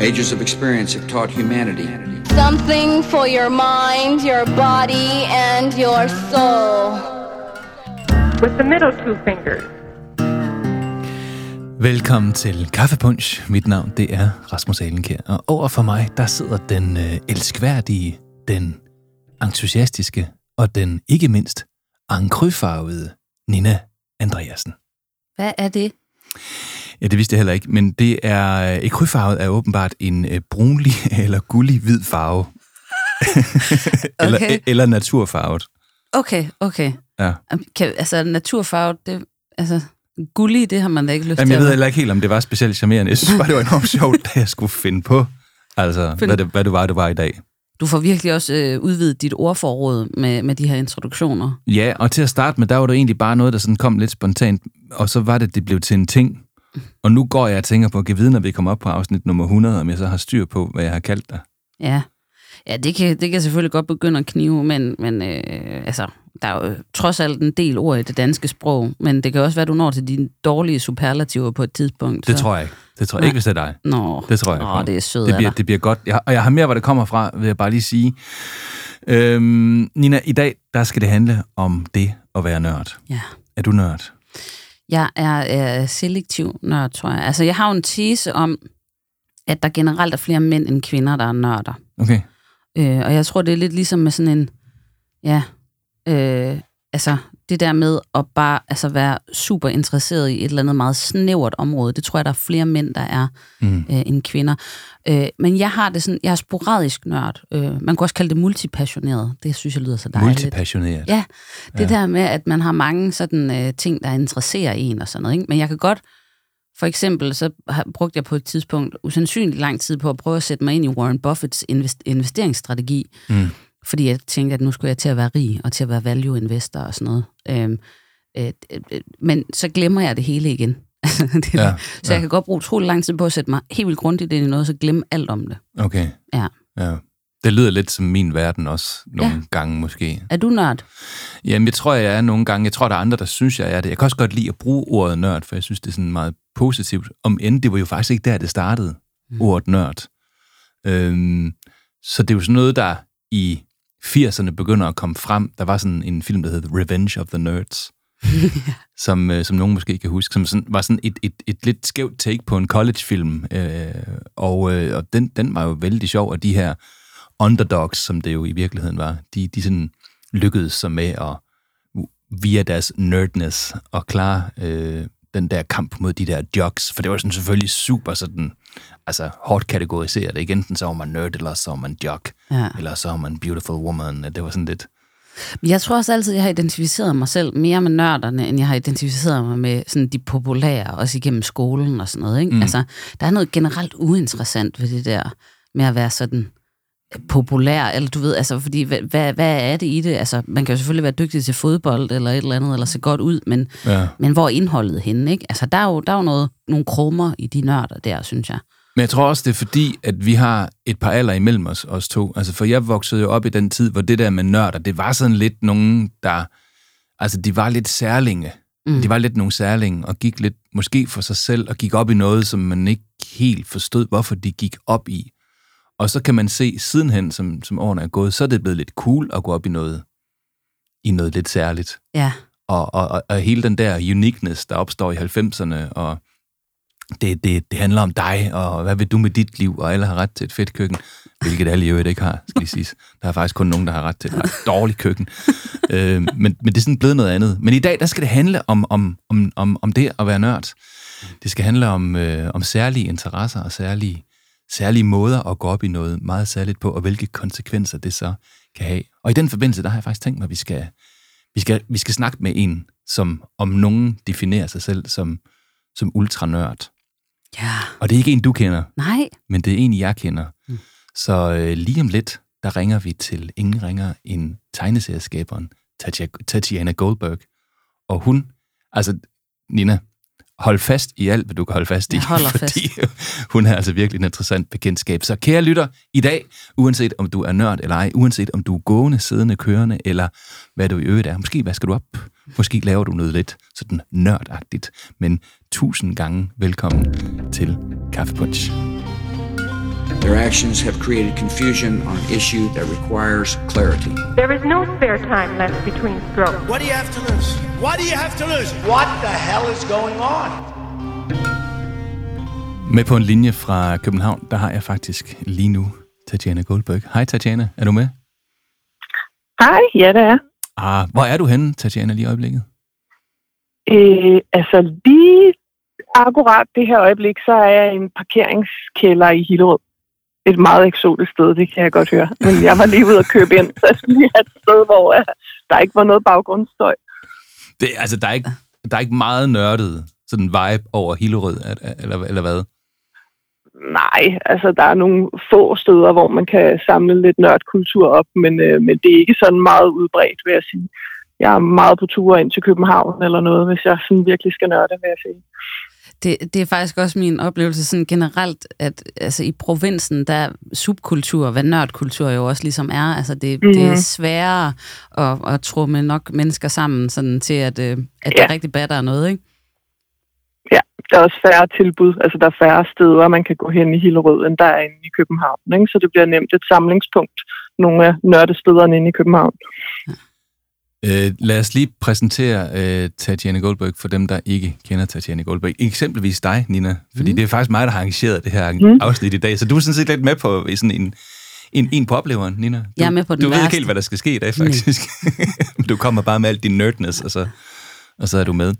Ages of experience have taught humanity. Something for your mind, your body, and your soul. with the middle two fingers. Velkommen til Kaffepunch. Mit navn det er Rasmus Alenkær, og over for mig der sidder den øh, elskværdige, den entusiastiske og den ikke mindst encryfarvede Nina Andreasen. Hvad er det? Ja, det vidste jeg heller ikke, men det er øh, ekryfarvet er åbenbart en øh, brunlig eller gullig hvid farve. eller, Okay. eller naturfarvet. Okay, okay. Ja. Kan, altså, naturfarve, det, altså, gullig, det har man da ikke lyst Jamen, til. jeg ved heller ikke helt, om det var specielt charmerende. Jeg synes bare, det var enormt sjovt, da jeg skulle finde på, altså, Find- hvad, det, hvad det var, det var i dag. Du får virkelig også øh, udvidet dit ordforråd med, med de her introduktioner. Ja, og til at starte med, der var det egentlig bare noget, der sådan kom lidt spontant, og så var det, det blev til en ting. Og nu går jeg og tænker på, at vide, når vi kommer op på afsnit nummer 100, om jeg så har styr på, hvad jeg har kaldt dig. Ja, ja det, kan, det kan selvfølgelig godt begynde at knive, men, men øh, altså, der er jo trods alt en del ord i det danske sprog, men det kan også være, at du når til dine dårlige superlativer på et tidspunkt. Det så. tror jeg ikke. Det tror jeg Nej. ikke, hvis det er dig. Nå, Det tror jeg ikke. det er sødt det bliver, det bliver godt. Jeg, og jeg har mere, hvor det kommer fra, vil jeg bare lige sige. Øhm, Nina, i dag, der skal det handle om det at være nørd. Ja. Er du nørd? Jeg er øh, selektiv nørd, tror jeg. Altså, jeg har jo en tese om, at der generelt er flere mænd end kvinder, der er nørder. Okay. Øh, og jeg tror, det er lidt ligesom med sådan en, ja, øh, altså det der med at bare altså, være super interesseret i et eller andet meget snævert område, det tror jeg, der er flere mænd, der er Mm. øh, end kvinder. Øh, men jeg har det sådan, jeg er sporadisk nørd. Øh, man kan også kalde det multipassioneret. Det synes jeg lyder så dejligt. Multipassioneret. Ja, det der med, at man har mange sådan øh, ting, der interesserer en og sådan noget. Ikke? Men jeg kan godt, for eksempel, så har, brugte jeg på et tidspunkt usandsynligt lang tid på at prøve at sætte mig ind i Warren Buffetts invest, investeringsstrategi. Mm. Fordi jeg tænkte, at nu skulle jeg til at være rig og til at være value investor og sådan noget. Øhm, øh, øh, men så glemmer jeg det hele igen. det, Ja, ja, så ja. jeg kan godt bruge utrolig lang tid på at sætte mig helt vildt grundigt ind i noget, og så glemme alt om det. Okay. Ja. ja. Det lyder lidt som min verden også, nogle Ja. gange måske. Er du nørd? Jamen, jeg tror, jeg er nogle gange. Jeg tror, der er andre, der synes, jeg er det. Jeg kan også godt lide at bruge ordet nørd, for jeg synes, det er sådan meget positivt. Om end det var jo faktisk ikke der, det startede, mm. ordet nørd. Øhm, så det er jo sådan noget, der i 80'erne begynder at komme frem. Der var sådan en film, der hed Revenge of the Nerds, som, øh, som nogen måske kan huske, som sådan, var sådan et, et, et lidt skævt take på en collegefilm. Øh, og øh, og den, den var jo vældig sjov, og de her underdogs, som det jo i virkeligheden var, de, de sådan lykkedes sig med at via deres nerdness og klare øh, den der kamp mod de der jocks, for det var sådan selvfølgelig super sådan, altså hårdt kategoriseret. Ikke enten så var man nerd, eller så var man jock, Ja. eller så var man beautiful woman. Det var sådan lidt, Jeg tror også altid, jeg har identificeret mig selv mere med nørderne, end jeg har identificeret mig med sådan de populære, også igennem skolen og sådan noget. Ikke? Mm. Altså, der er noget generelt uinteressant ved det der med at være sådan populær, eller du ved, altså, fordi hvad, hvad, er det i det? Altså, man kan jo selvfølgelig være dygtig til fodbold eller et eller andet, eller se godt ud, men, ja. men hvor er indholdet henne, ikke? Altså, der er jo, der er jo noget, nogle krummer i de nørder der, synes jeg. Men jeg tror også, det er fordi, at vi har et par alder imellem os, os to. Altså, for jeg voksede jo op i den tid, hvor det der med nørder, det var sådan lidt nogen, der... Altså, de var lidt særlinge. Mm. De var lidt nogle særlinge, og gik lidt måske for sig selv, og gik op i noget, som man ikke helt forstod, hvorfor de gik op i. Og så kan man se sidenhen, som, som årene er gået, så er det blevet lidt cool at gå op i noget, i noget lidt særligt. Ja, Og, og, og, og hele den der uniqueness, der opstår i 90'erne, og det, det, det handler om dig, og hvad vil du med dit liv, og alle har ret til et fedt køkken, hvilket alle i øvrigt ikke har, skal lige siges. Der er faktisk kun nogen, der har ret til et ret dårligt køkken. øh, men, men det er sådan blevet noget andet. Men i dag, der skal det handle om, om, om, om, om det at være nørd. Det skal handle om, øh, om særlige interesser og særlige, særlige måder at gå op i noget meget særligt på, og hvilke konsekvenser det så kan have. Og i den forbindelse, der har jeg faktisk tænkt mig, at vi skal, vi skal, vi skal snakke med en, som om nogen definerer sig selv som, som ultranørd. ja, Og det er ikke en, du kender, nej, men det er en, jeg kender. Mm. Så øh, lige om lidt, der ringer vi til ingen ringer end tegneserieskaberen Tatiana Goldberg. Og hun, altså Nina, hold fast i alt, hvad du kan holde fast i. Jeg holder fordi hun er altså virkelig en interessant bekendtskab. Så kære lytter, i dag, uanset om du er nørd eller ej, uanset om du er gående, siddende, kørende, eller hvad du i øvrigt er, måske vasker du op, måske laver du noget lidt sådan nørdagtigt, men tusind gange velkommen til Kaffepunch. Their actions have created confusion on an issue that requires clarity. There is no spare time left between strokes. What do you have to lose? What do you have to lose? What the hell is going on? Med på en linje fra København, der har jeg faktisk lige nu Tatjana Goldberg. Hej Tatjana, er du med? Hej, ja det er. Ah, hvor er du henne, Tatjana, lige i øjeblikket? Øh, altså lige akkurat det her øjeblik, så er jeg i en parkeringskælder i Hillerød. Et meget eksotisk sted, det kan jeg godt høre. Men jeg var lige ude at købe ind, så jeg skulle lige have et sted, hvor uh, der ikke var noget baggrundsstøj. Det, altså, der er, ikke, der er ikke meget nørdet sådan vibe over Hillerød, eller, eller hvad? Nej, altså der er nogle få steder, hvor man kan samle lidt nørdkultur op, men, øh, men det er ikke sådan meget udbredt, vil jeg sige. Jeg er meget på ture ind til København eller noget, hvis jeg sådan virkelig skal nørde, vil jeg sige. Det, det er faktisk også min oplevelse sådan generelt, at altså, i provinsen, der er subkultur, hvad nørdkultur jo også ligesom er, altså det, mm. det er mhm. sværere at, at tro med nok mennesker sammen, sådan til at, øh, at ja. der rigtig batter noget, ikke? Ja, der er også færre tilbud. Altså, der er færre steder, man kan gå hen i Hillerød, end der er inde i København. Ikke? Så det bliver nemt et samlingspunkt, nogle af nørdestederne inde i København. Ja. Øh, lad os lige præsentere øh, Tatjana Goldberg for dem, der ikke kender Tatjana Goldberg. Eksempelvis dig, Nina, fordi mm. det er faktisk mig, der har arrangeret det her mm. afsnit i dag, så du er sådan set lidt med på sådan en, en, en på opleveren, Nina. Du, jeg er med på den Du værste. ved ikke helt, hvad der skal ske i dag, faktisk. du kommer bare med alt din nerdness, og så og så er du med.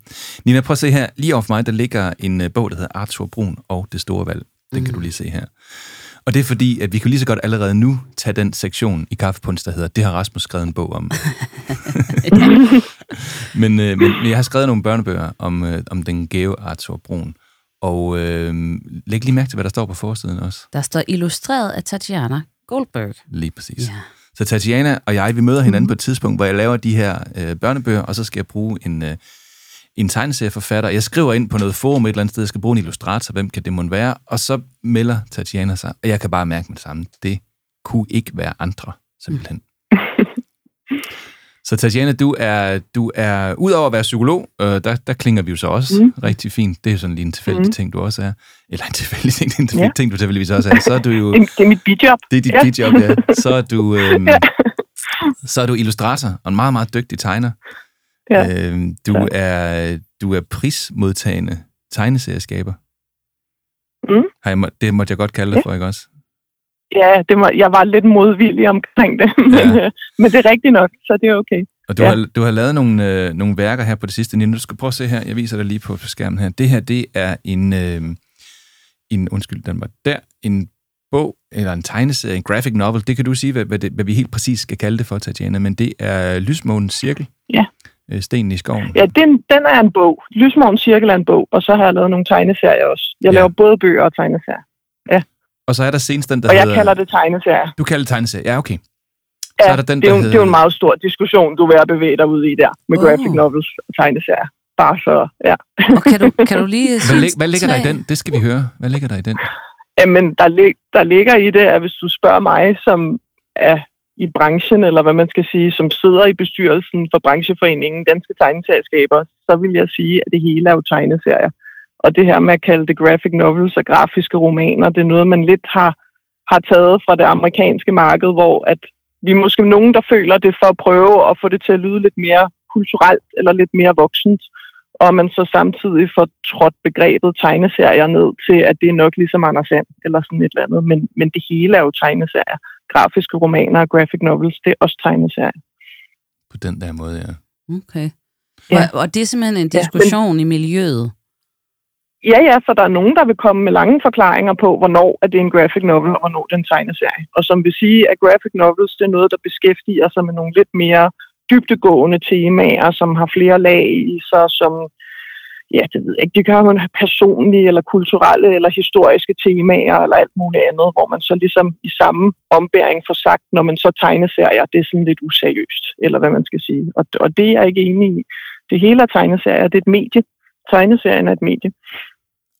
Nina, prøv at se her. Lige over for mig, der ligger en uh, bog, der hedder Arthur Brun og det store valg. Den mm. kan du lige se her. Og det er fordi, at vi kan lige så godt allerede nu tage den sektion i Kaffepunst, der hedder, det har Rasmus skrevet en bog om. men, øh, men, men jeg har skrevet nogle børnebøger om, øh, om den gave Arthur Brun. Og øh, læg lige mærke til, hvad der står på forsiden også. Der står illustreret af Tatjana Goldberg. Lige præcis. Ja. Så Tatjana og jeg, vi møder hinanden mm. på et tidspunkt, hvor jeg laver de her øh, børnebøger, og så skal jeg bruge en, øh, en tegneserieforfatter. Jeg skriver ind på noget forum et eller andet sted, jeg skal bruge en illustrator, hvem kan det må være? Og så melder Tatjana sig, og jeg kan bare mærke med det samme. Det kunne ikke være andre, simpelthen. Mm. Så Tatjana, du er, du er udover at være psykolog, øh, der, der klinger vi jo så også mm. rigtig fint. Det er sådan lige en tilfældig mm. ting, du også er. Eller en tilfældig ting, en tilfældig ja. ting, du tilfældigvis også er. Så er du jo... Det er mit bidjob. Det er dit ja. bidjob, ja. Så er du, ja. så er du illustrator og en meget, meget dygtig tegner. Ja. Øhm, du, ja. er, du er prismodtagende tegneserieskaber. Mm. Har jeg, det måtte jeg godt kalde dig for, ikke også? Ja, det må, jeg var lidt modvillig omkring det, men, ja. Øh, men det er rigtigt nok, så det er okay. Og du, ja. har, du har lavet nogle, øh, nogle værker her på det sidste, Nina. Du skal prøve at se her. Jeg viser dig lige på skærmen her. Det her, det er en, øh, en undskyld, den var der, en bog, eller en tegneserie, en graphic novel. Det kan du sige, hvad, hvad, det, hvad vi helt præcis skal kalde det for, Tatjana, men det er Lysmånens Cirkel. Ja. Øh, Stenen i skoven. Ja, den, den er en bog. Lysmånens Cirkel er en bog, og så har jeg lavet nogle tegneserier også. Jeg ja. laver både bøger og tegneserier. Ja. Og så er der senest den, der Og jeg hedder... kalder det tegneserier. Du kalder det tegneserier, ja, okay. Ja, så er der den, det, er jo, hedder... det er jo en meget stor diskussion, du ved at bevæge dig ud i der, med oh. graphic novels og tegneserier. Bare så, ja. Og kan du, kan du lige... hvad, lig, hvad ligger der i den? Det skal vi høre. Hvad ligger der i den? Jamen, der, lig, der ligger i det, at hvis du spørger mig, som er i branchen, eller hvad man skal sige, som sidder i bestyrelsen for brancheforeningen Danske Tegneserieskaber, så vil jeg sige, at det hele er jo tegneserier. Og det her med at kalde det graphic novels og grafiske romaner, det er noget, man lidt har, har taget fra det amerikanske marked, hvor at vi er måske nogen, der føler det for at prøve at få det til at lyde lidt mere kulturelt eller lidt mere voksent. Og man så samtidig får trådt begrebet tegneserier ned til, at det er nok ligesom Anders Sand eller sådan et eller andet. Men, men det hele er jo tegneserier. Grafiske romaner og graphic novels, det er også tegneserier. På den der måde, ja. Okay. Ja. Og, og det er simpelthen en diskussion ja, men, i miljøet? Ja, ja, for der er nogen, der vil komme med lange forklaringer på, hvornår er det en graphic novel, og hvornår det er en tegneserie. Og som vil sige, at graphic novels det er noget, der beskæftiger sig med nogle lidt mere dybtegående temaer, som har flere lag i sig, som ja, det ved jeg ikke, det kan man have personlige eller kulturelle eller historiske temaer eller alt muligt andet, hvor man så ligesom i samme ombæring får sagt, når man så tegneserier, det er sådan lidt useriøst, eller hvad man skal sige. Og, og det er jeg ikke enig i. Det hele er tegneserier, det er et medie. Tegneserien er et medie.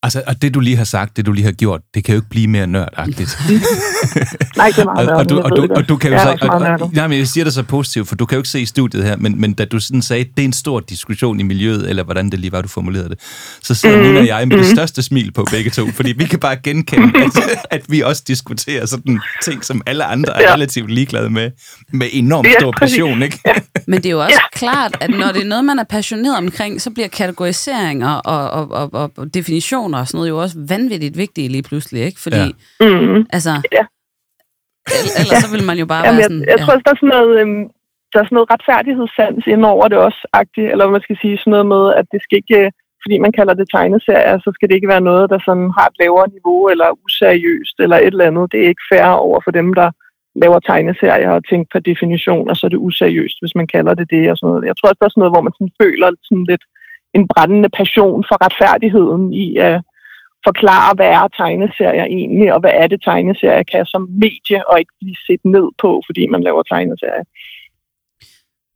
Altså, og det du lige har sagt, det du lige har gjort, det kan jo ikke blive mere nørdagtigt. Nej, det er meget og, og, du, nørdet, og, du, og du kan jo godt. så, og, og, nørdet. nej, men jeg siger det så positivt, for du kan jo ikke se i studiet her, men, men da du sådan sagde, det er en stor diskussion i miljøet, eller hvordan det lige var, du formulerede det, så sidder mm. Nina og jeg med det største smil på begge to, fordi vi kan bare genkende, at, at vi også diskuterer sådan ting, som alle andre er Ja. relativt ligeglade med, med enormt Ja, stor præcis. passion, ikke? Men det er jo også ja. Klart, at når det er noget, man er passioneret omkring, så bliver kategoriseringer og, og, og, og, definitioner og sådan noget jo også vanvittigt vigtige lige pludselig, ikke? Fordi, Ja. ja. Mm. altså, Ja. el- ellers så vil man jo bare Jamen, være jeg, sådan... jeg tror også, der er sådan noget, øhm, der er sådan noget retfærdighedssans ind over det også, agtigt, eller hvad man skal sige, sådan noget med, at det skal ikke, fordi man kalder det tegneserier, så skal det ikke være noget, der sådan har et lavere niveau, eller useriøst, eller et eller andet. Det er ikke fair over for dem, der laver tegneserier og tænker per definition, og så er det useriøst, hvis man kalder det det og sådan noget. Jeg tror også, der er sådan noget, hvor man sådan føler sådan lidt en brændende passion for retfærdigheden i at forklare, hvad er tegneserier egentlig, og hvad er det tegneserier kan som medie, og ikke blive set ned på, fordi man laver tegneserier.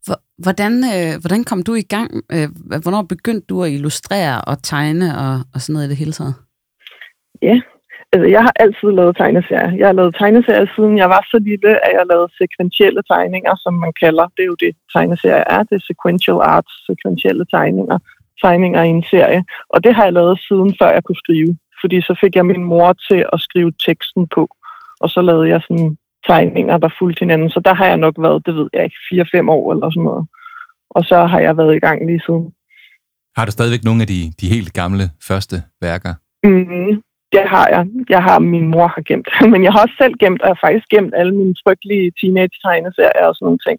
Hvor- Hvordan, øh, hvordan kom du i gang? Øh, hvornår begyndte du at illustrere og tegne og, og sådan noget i det hele taget? Altså, jeg har altid lavet tegneserier. Jeg har lavet tegneserier, siden jeg var så lille, at jeg lavede sekventielle tegninger, som man kalder. Det er jo det, tegneserier er. Det er sequential arts, sekventielle tegninger. Tegninger i en serie. Og det har jeg lavet siden, før jeg kunne skrive. Fordi så fik jeg min mor til at skrive teksten på. Og så lavede jeg sådan tegninger, der fulgte hinanden. Så der har jeg nok været, det ved jeg ikke, 4-5 år eller sådan noget. Og så har jeg været i gang lige siden. Har du stadigvæk nogle af de, de helt gamle første værker? Mm, det har jeg. Jeg har, min mor har gemt. Men jeg har også selv gemt, og jeg har faktisk gemt alle mine frygtelige teenage-tegneserier og sådan nogle ting.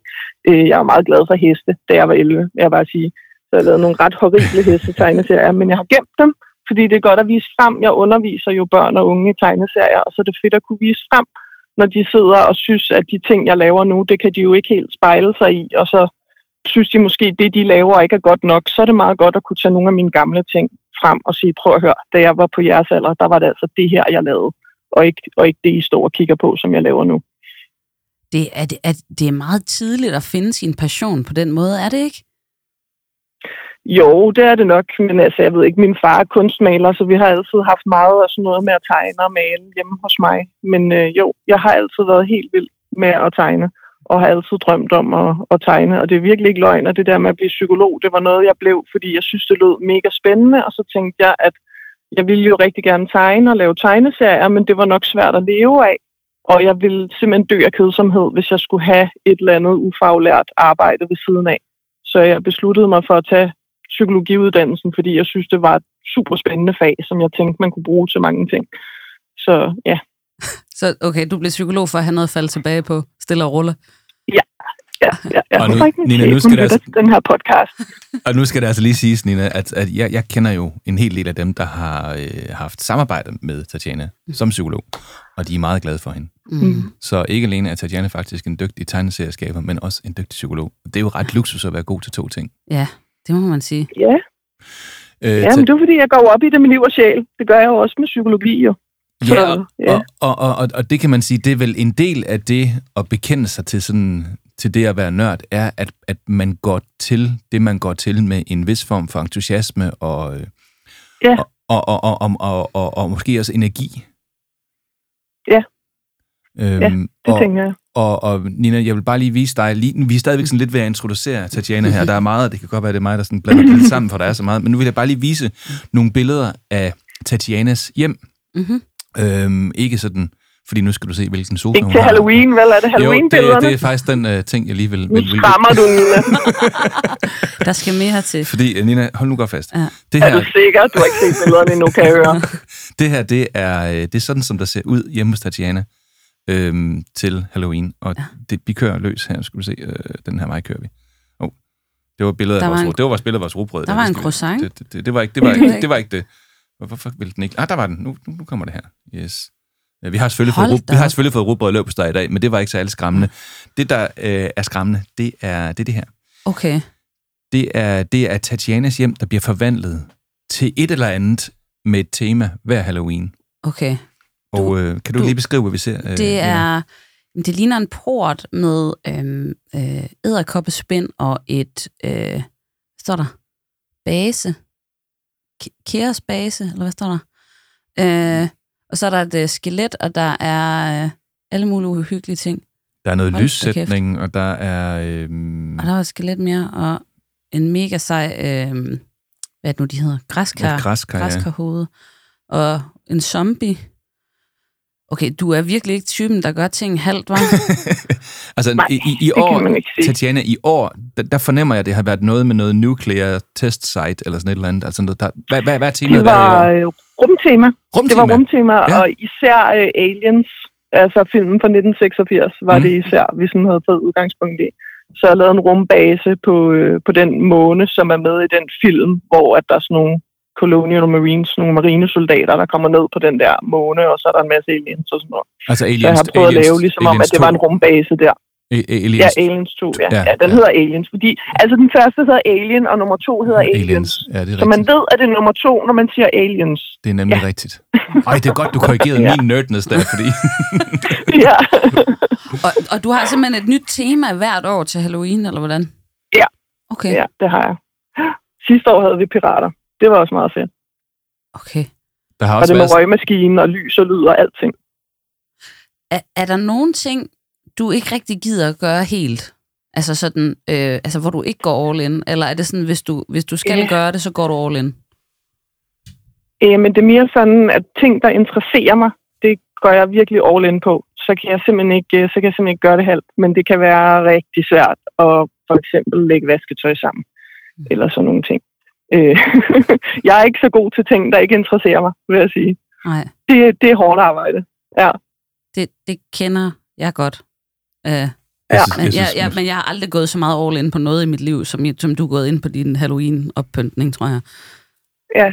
Øh, jeg var meget glad for heste, da jeg var 11, jeg bare sige. Så jeg lavede nogle ret horrible heste-tegneserier, men jeg har gemt dem, fordi det er godt at vise frem. Jeg underviser jo børn og unge i tegneserier, og så er det fedt at kunne vise frem, når de sidder og synes, at de ting, jeg laver nu, det kan de jo ikke helt spejle sig i, og så synes de måske, det de laver ikke er godt nok, så er det meget godt at kunne tage nogle af mine gamle ting frem og sige, prøv at høre, da jeg var på jeres alder, der var det altså det her, jeg lavede, og ikke, og ikke det, I står og kigger på, som jeg laver nu. Det er, det, er, det er meget tidligt at finde sin passion på den måde, er det ikke? Jo, det er det nok, men altså, jeg ved ikke, min far er kunstmaler, så vi har altid haft meget af sådan noget med at tegne og male hjemme hos mig. Men øh, jo, jeg har altid været helt vild med at tegne, og har altid drømt om at, at tegne. Og det er virkelig ikke løgn, og det der med at blive psykolog, det var noget, jeg blev, fordi jeg synes, det lød mega spændende, og så tænkte jeg, at jeg ville jo rigtig gerne tegne og lave tegneserier, men det var nok svært at leve af. Og jeg ville simpelthen dø af kedsomhed, hvis jeg skulle have et eller andet ufaglært arbejde ved siden af. Så jeg besluttede mig for at tage psykologiuddannelsen, fordi jeg synes, det var et super spændende fag, som jeg tænkte, man kunne bruge til mange ting. Så ja, Så okay, du blev psykolog for at have noget at falde tilbage på, stille og rulle. ja, ja. Jeg Og nu- håber ikke, min Nina, nu skal det altså- den her podcast. Og nu skal det altså lige siges, Nina, at, at jeg, jeg kender jo en hel del af dem, der har øh, haft samarbejde med Tatjana som psykolog, og de er meget glade for hende. Mm. Så ikke alene er Tatjana faktisk en dygtig tegneserieskaber, men også en dygtig psykolog. Det er jo ret luksus at være god til to ting. Ja, det må man sige. Ja, Øh, ja men det er fordi, jeg går op i det med liv og sjæl. Det gør jeg jo også med psykologi, jo. Ja, og, ja. og, og, og, og, det kan man sige, det er vel en del af det at bekende sig til sådan til det at være nørd, er, at, at man går til det, man går til med en vis form for entusiasme og, øh, Ja. og, og, og, og, og, og, og, og måske også energi. Ja. Øhm, Ja, Det og, tænker jeg. og, og Nina, jeg vil bare lige vise dig, lige, vi er stadigvæk sådan lidt ved at introducere Tatjana her. Der er meget, det kan godt være, det er mig, der sådan blander det lidt sammen, for der er så meget. Men nu vil jeg bare lige vise nogle billeder af Tatjanas hjem. Mm-hmm. Øhm, ikke sådan, fordi nu skal du se, hvilken sofa Ikke hun til har. Halloween, vel? Er det Jo, det, Halloween-billederne? det er faktisk den uh, ting, jeg lige vil... Nu vil, vil skræmmer du, Nina. Der skal mere til. fordi, uh, Nina, hold nu godt fast. Ja. Det Er du her, sikker? Du har ikke set billederne endnu, kan jeg høre. det her, det er, øh, det er sådan, som der ser ud hjemme hos Tatjana øhm, til Halloween. Og ja. det, vi kører løs her, skal du se. Øh, den her vej kører vi. Oh, det var billedet Der af vores, en- ro- det var vores billede af vores robrød. Der det var en croissant. Det, det, det, det, var ikke det. Var ikke, det var ikke det. Hvor- Hvorfor ville den ikke? Ah, der var den. Nu, nu, nu kommer det her. Yes. Ja, vi har selvfølgelig fået, Hold vi har selvfølgelig fået rugbrød og løbsteg i dag, men det var ikke særlig skræmmende. Det, der øh, er skræmmende, det er, det er det her. Okay. Det er, det er Tatjanas hjem, der bliver forvandlet til et eller andet med et tema hver Halloween. Okay. Og øh, kan du, du- lige beskrive, hvad vi ser? øh, Det er... Det ligner en port med øhm, øh, æderkoppespind og et... Øh, hvad står der? Base. K- Keres base, eller hvad står der? Øh, og så er der et øh, skelet, og der er øh, alle mulige uhyggelige ting. Der er noget Hold lyssætning, og der er... Øhm, Og der var et skelet mere, og en mega sej, øh, hvad er det nu, de hedder? Græskar. Et græskar, ja. Græskarhoved. Og en zombie. Okay, du er virkelig ikke typen, der gør ting halvt, var? altså, Nej, i, i, år, man ikke sige. Tatiana, i år, der, der fornemmer jeg, at det har været noget med noget nuclear test site, eller sådan et eller andet. Altså, noget, der, hvad, hvad, hvad er temaet Det der var i år? øh, rumtema. Rumtema. Det var rumtema, Ja. og især øh, Aliens, altså filmen fra 1986, var mm. det især, vi sådan havde fået udgangspunkt i. Så jeg lavede en rumbase på, øh, på den måne, som er med i den film, hvor at der er sådan nogle Colonial Marines, nogle marinesoldater, der kommer ned på den der måne, og så er der en masse aliens og sådan noget. Altså, Så jeg aliens, har prøvet aliens, at lave ligesom om, aliens at det var en 2. rumbase der. A- aliens. Ja, Aliens 2, ja. Ja, ja, den ja. hedder Aliens, fordi altså den første hedder Alien, og nummer to hedder Aliens. aliens. Ja, det er Så man ved, at det er nummer to, når man siger Aliens. Det er nemlig Ja. rigtigt. Ej, det er godt, du korrigerede Ja. min nerdness der, fordi... ja. og, og du har simpelthen et nyt tema hvert år til Halloween, eller hvordan? Ja. Okay, ja, det har jeg. Sidste år havde vi pirater. Det var også meget fedt. okay. Der har Og også det med været... røgmaskinen og lys og lyd og alting. Er, er der nogen ting, du ikke rigtig gider at gøre helt? Altså sådan, øh, altså hvor du ikke går all in? Eller er det sådan, hvis du, hvis du skal Ja. gøre det, så går du all in? Øh, men det er mere sådan, at ting, der interesserer mig, det går jeg virkelig all in på. Så kan jeg simpelthen ikke, så kan jeg simpelthen ikke gøre det halvt. Men det kan være rigtig svært at for eksempel lægge vasketøj sammen. Eller sådan nogle ting. Øh, jeg er ikke så god til ting, der ikke interesserer mig, vil jeg sige. Nej, Det, det er hårdt arbejde. Ja. det, det kender jeg godt. Øh, Ja. men, jeg jeg, men jeg har aldrig gået så meget all in på noget i mit liv, som, som du er gået ind på din Halloween-oppyntning, tror jeg. Ja,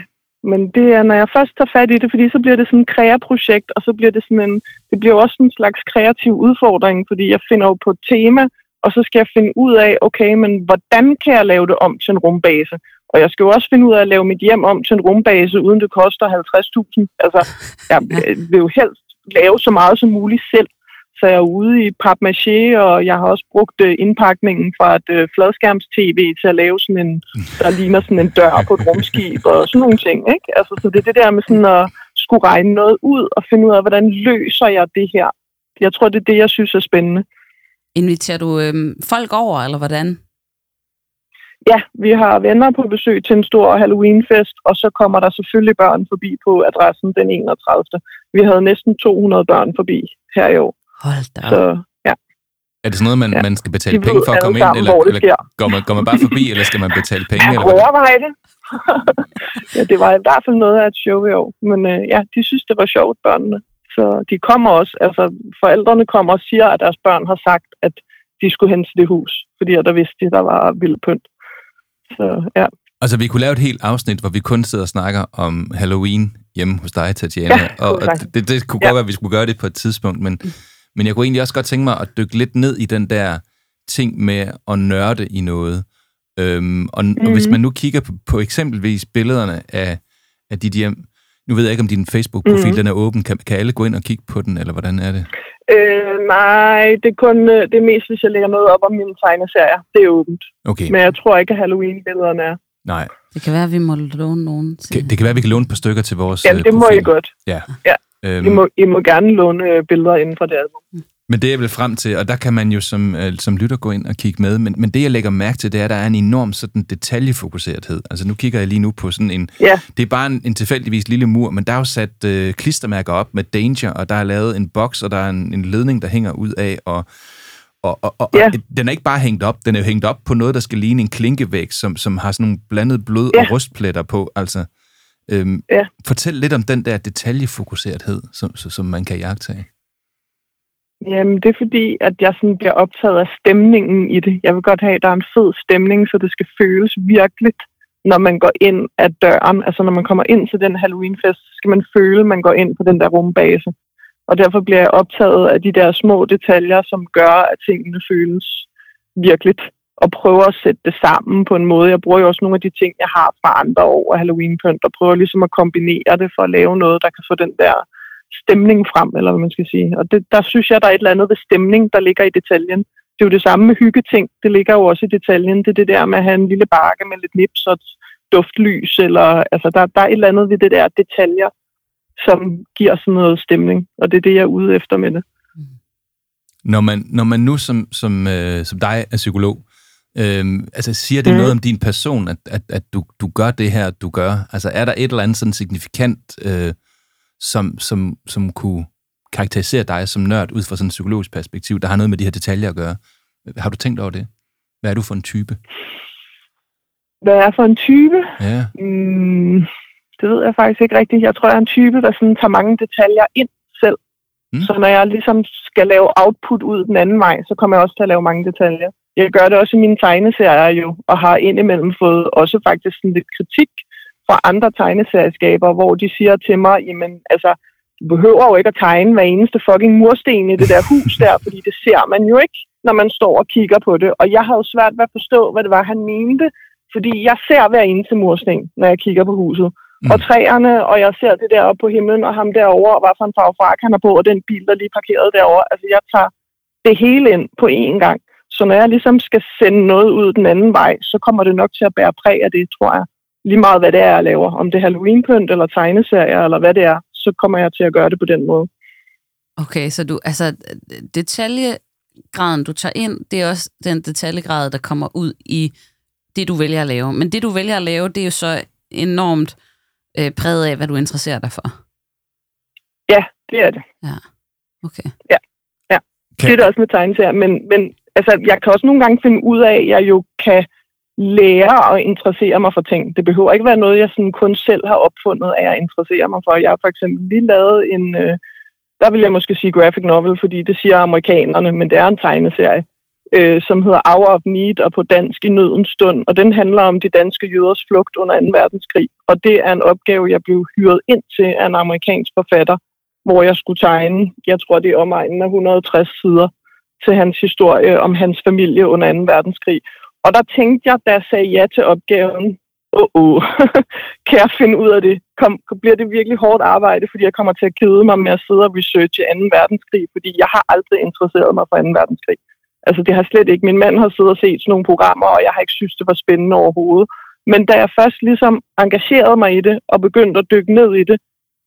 men det er, når jeg først tager fat i det, fordi så bliver det sådan et kreaprojekt, og så bliver det sådan en, det bliver også en slags kreativ udfordring, fordi jeg finder jo på et tema, og så skal jeg finde ud af, okay, men hvordan kan jeg lave det om til en rumbase? Og jeg skal jo også finde ud af at lave mit hjem om til en rumbase, uden det koster 50.000. Altså, jeg vil jo helst lave så meget som muligt selv. Så jeg er ude i papmaché, og jeg har også brugt øh, indpakningen fra et øh, fladskærms-tv til at lave sådan en, der ligner sådan en dør på et rumskib og sådan nogle ting. Ikke? Altså, så det er det der med sådan at skulle regne noget ud og finde ud af, hvordan løser jeg det her. Jeg tror, det er det, jeg synes er spændende. Inviterer du øh, folk over, eller hvordan? Ja, vi har venner på besøg til en stor Halloweenfest, og så kommer der selvfølgelig børn forbi på adressen den 31. Vi havde næsten 200 børn forbi her i år. Hold da. Så ja, Er det sådan noget, man, Ja. man skal betale de penge for at komme ind, eller, eller går, man, går man bare forbi, eller skal man betale penge? Jeg Eller overveje det. ja, det var i hvert fald noget af et show i år. Men øh, ja, de synes, det var sjovt, børnene. Så de kommer også, altså forældrene kommer og siger, at deres børn har sagt, at de skulle hen til det hus, fordi der vidste de, der var vild pynt. Så ja, Altså, vi kunne lave et helt afsnit, hvor vi kun sidder og snakker om Halloween hjemme hos dig, Tatiana. Ja, og, og det, det, kunne Ja. godt være, at vi skulle gøre det på et tidspunkt, men, men jeg kunne egentlig også godt tænke mig at dykke lidt ned i den der ting med at nørde i noget. Øhm, og, mm. hvis man nu kigger på, på eksempelvis billederne af, af dit hjem, nu ved jeg ikke, om din Facebook-profil Mhm. den er åben. Kan, kan alle gå ind og kigge på den, eller hvordan er det? øh, nej, det er kun øh, det er mest, hvis jeg lægger noget op om mine tegneserier. Det er åbent. Okay, Men jeg tror ikke, at Halloween-billederne er. nej. Det kan være, at vi må låne nogen til. Det, kan være, at vi kan låne et par stykker til vores Jamen, øh, det må profil. I godt. Ja. Ja. Øhm, I må, I må gerne låne øh, billeder inden for det album. Men det er jeg vel frem til, og der kan man jo som, øh, som lytter gå ind og kigge med, men, men det jeg lægger mærke til, det er, at der er en enorm sådan detaljefokuserethed. Altså nu kigger jeg lige nu på sådan en, Ja. det er bare en, en tilfældigvis lille mur, men der er jo sat øh, klistermærker op med danger, og der er lavet en boks, og der er en, en ledning, der hænger ud af, og, og, og, og, Ja. og den er ikke bare hængt op, den er jo hængt op på noget, der skal ligne en klinkevæg, som, som har sådan nogle blandet blod Ja. og rustpletter på. Altså, øhm, Ja. Fortæl lidt om den der detaljefokuserethed, som, som, man kan jagtage. Jamen, det er fordi, at jeg sådan bliver optaget af stemningen i det. Jeg vil godt have, at der er en fed stemning, så det skal føles virkeligt, når man går ind ad døren. Altså, når man kommer ind til den Halloweenfest, så skal man føle, at man går ind på den der rumbase. Og derfor bliver jeg optaget af de der små detaljer, som gør, at tingene føles virkeligt. Og prøver at sætte det sammen på en måde. Jeg bruger jo også nogle af de ting, jeg har fra andre år af Halloween-pynt, og prøver ligesom at kombinere det for at lave noget, der kan få den der stemning frem, eller hvad man skal sige. Og det, der synes jeg, der er et eller andet ved stemning, der ligger i detaljen. Det er jo det samme med hyggeting. Det ligger jo også i detaljen. Det er det der med at have en lille bakke med lidt nips og duftlys. Eller, altså, der, der er et eller andet ved det der detaljer, som giver sådan noget stemning. Og det er det, jeg er ude efter med det. Når man, når man nu som, som, øh, som dig er psykolog, øh, altså siger det mm. noget om din person, at, at, at du, du gør det her, du gør? Altså er der et eller andet sådan signifikant, øh, som, som, som kunne karakterisere dig som nørd ud fra sådan et psykologisk perspektiv, der har noget med de her detaljer at gøre? Har du tænkt over det? Hvad er du for en type? Hvad er for en type? Ja. Mm, det ved jeg faktisk ikke rigtigt. Jeg tror, jeg er en type, der sådan tager mange detaljer ind selv. Mm. Så når jeg ligesom skal lave output ud den anden vej, så kommer jeg også til at lave mange detaljer. Jeg gør det også i mine tegneserier jo, og har indimellem fået også faktisk sådan lidt kritik fra andre tegneserieskaber, hvor de siger til mig, jamen altså, du behøver jo ikke at tegne hver eneste fucking mursten i det der hus der, fordi det ser man jo ikke, når man står og kigger på det. Og jeg havde svært ved at forstå, hvad det var, han mente, fordi jeg ser hver eneste mursten, når jeg kigger på huset. Mm. Og træerne, og jeg ser det der oppe på himlen, og ham derovre, og hvad for en farve han har på, og den bil, der lige parkeret derovre. Altså, jeg tager det hele ind på én gang. Så når jeg ligesom skal sende noget ud den anden vej, så kommer det nok til at bære præg af det, tror jeg. Lige meget, hvad det er, jeg laver. Om det er Halloween-pynt, eller tegneserier, eller hvad det er, så kommer jeg til at gøre det på den måde. Okay, så du, altså, detaljegraden, du tager ind, det er også den detaljegrad, der kommer ud i det, du vælger at lave. Men det, du vælger at lave, det er jo så enormt øh, præget af, hvad du interesserer dig for. Ja, det er det. Ja, okay. Ja, ja. Kan- Det er det også med tegneserier. Men, men altså, jeg kan også nogle gange finde ud af, at jeg jo kan lære at interessere mig for ting. Det behøver ikke være noget, jeg sådan kun selv har opfundet, at jeg interesserer mig for. Jeg har for eksempel lige lavet en, øh, der vil jeg måske sige graphic novel, fordi det siger amerikanerne, men det er en tegneserie, øh, som hedder Hour of Need, og på dansk i nødens stund. Og den handler om de danske jøders flugt under 2. verdenskrig. Og det er en opgave, jeg blev hyret ind til af en amerikansk forfatter, hvor jeg skulle tegne, jeg tror det er omegnen af 160 sider, til hans historie om hans familie under 2. verdenskrig. Og der tænkte jeg, da jeg sagde ja til opgaven, åh, oh, oh. kan jeg finde ud af det? Kom, bliver det virkelig hårdt arbejde, fordi jeg kommer til at kede mig med at sidde og researche 2. verdenskrig, fordi jeg har aldrig interesseret mig for 2. verdenskrig. Altså det har slet ikke. Min mand har siddet og set sådan nogle programmer, og jeg har ikke synes, det var spændende overhovedet. Men da jeg først ligesom engagerede mig i det, og begyndte at dykke ned i det,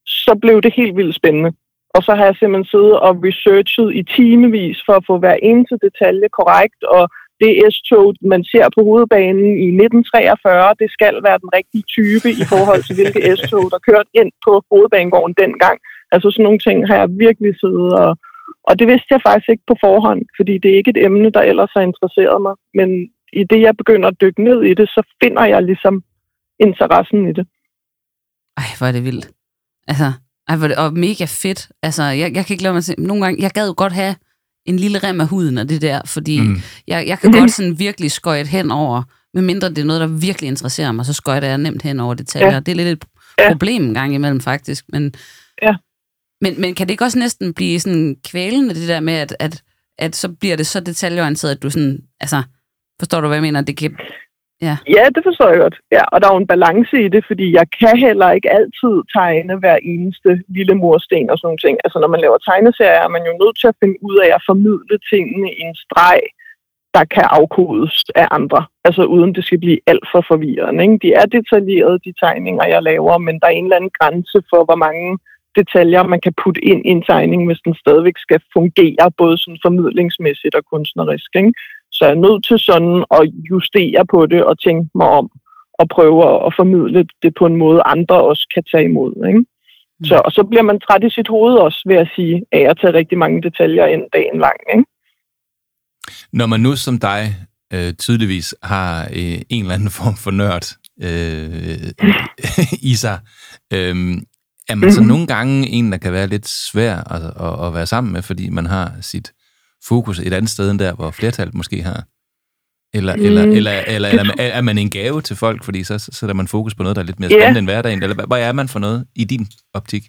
så blev det helt vildt spændende. Og så har jeg simpelthen siddet og researchet i timevis for at få hver eneste detalje korrekt, og det S-tog, man ser på hovedbanen i 1943, det skal være den rigtige type i forhold til, hvilke S-tog, der kørte ind på hovedbanegården dengang. Altså sådan nogle ting har jeg virkelig siddet og... Og det vidste jeg faktisk ikke på forhånd, fordi det er ikke et emne, der ellers har interesseret mig. Men i det, jeg begynder at dykke ned i det, så finder jeg ligesom interessen i det. Ej, hvor er det vildt. Altså, ej, hvor er det, og mega fedt. Altså, jeg, jeg kan ikke lade mig at se, nogle gange, jeg gad jo godt have en lille rem af huden af det der, fordi mm. jeg, jeg kan godt sådan virkelig skøjte hen over, medmindre det er noget, der virkelig interesserer mig, så skøjter jeg nemt hen over detaljer. Ja. Det er lidt et problem en gang imellem, faktisk. Men, Ja. men, men kan det ikke også næsten blive sådan kvælende, det der med, at, at, at så bliver det så detaljeorienteret, at du sådan, altså, forstår du, hvad jeg mener? Det kan, ja. Ja, det forstår jeg godt. Ja, og der er jo en balance i det, fordi jeg kan heller ikke altid tegne hver eneste lille mursten og sådan nogle ting. Altså når man laver tegneserier, er man jo nødt til at finde ud af at formidle tingene i en streg, der kan afkodes af andre. Altså uden det skal blive alt for forvirrende. Ikke? De er detaljerede, de tegninger, jeg laver, men der er en eller anden grænse for, hvor mange detaljer, man kan putte ind i en tegning, hvis den stadigvæk skal fungere, både sådan formidlingsmæssigt og kunstnerisk. Ikke? Så jeg er nødt til sådan at justere på det og tænke mig om og prøve at formidle det på en måde, andre også kan tage imod. Ikke? Så, og så bliver man træt i sit hoved også, ved at sige, at jeg tager rigtig mange detaljer ind dagen lang. Ikke? Når man nu som dig øh, tydeligvis har øh, en eller anden form for nørd øh, i sig, øh, er man så Mhm. nogle gange en, der kan være lidt svær at, at, at være sammen med, fordi man har sit fokus et andet sted end der, hvor flertallet måske har? Eller, mm. eller, eller, eller, eller er, man en gave til folk, fordi så sætter man fokus på noget, der er lidt mere spændende end hverdagen? Eller hvad- hvad er man for noget i din optik?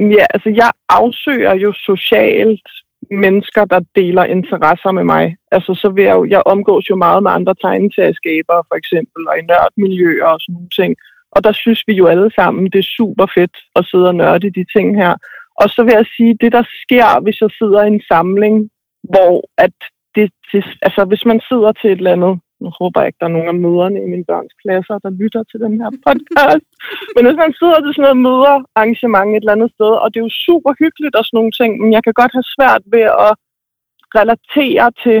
Ja, altså jeg afsøger jo socialt mennesker, der deler interesser med mig. Altså så vil jeg jo, jeg omgås jo meget med andre tegneserieskaber, for eksempel, og i nørdmiljøer og sådan nogle ting. Og der synes vi jo alle sammen, det er super fedt at sidde og nørde de ting her. Og så vil jeg sige, det der sker, hvis jeg sidder i en samling, hvor at det, det, altså hvis man sidder til et eller andet nu håber jeg ikke, der er nogen af møderne i mine børns klasser, der lytter til den her podcast. men hvis man sidder til sådan noget møderarrangement et eller andet sted, og det er jo super hyggeligt og sådan nogle ting, men jeg kan godt have svært ved at relatere til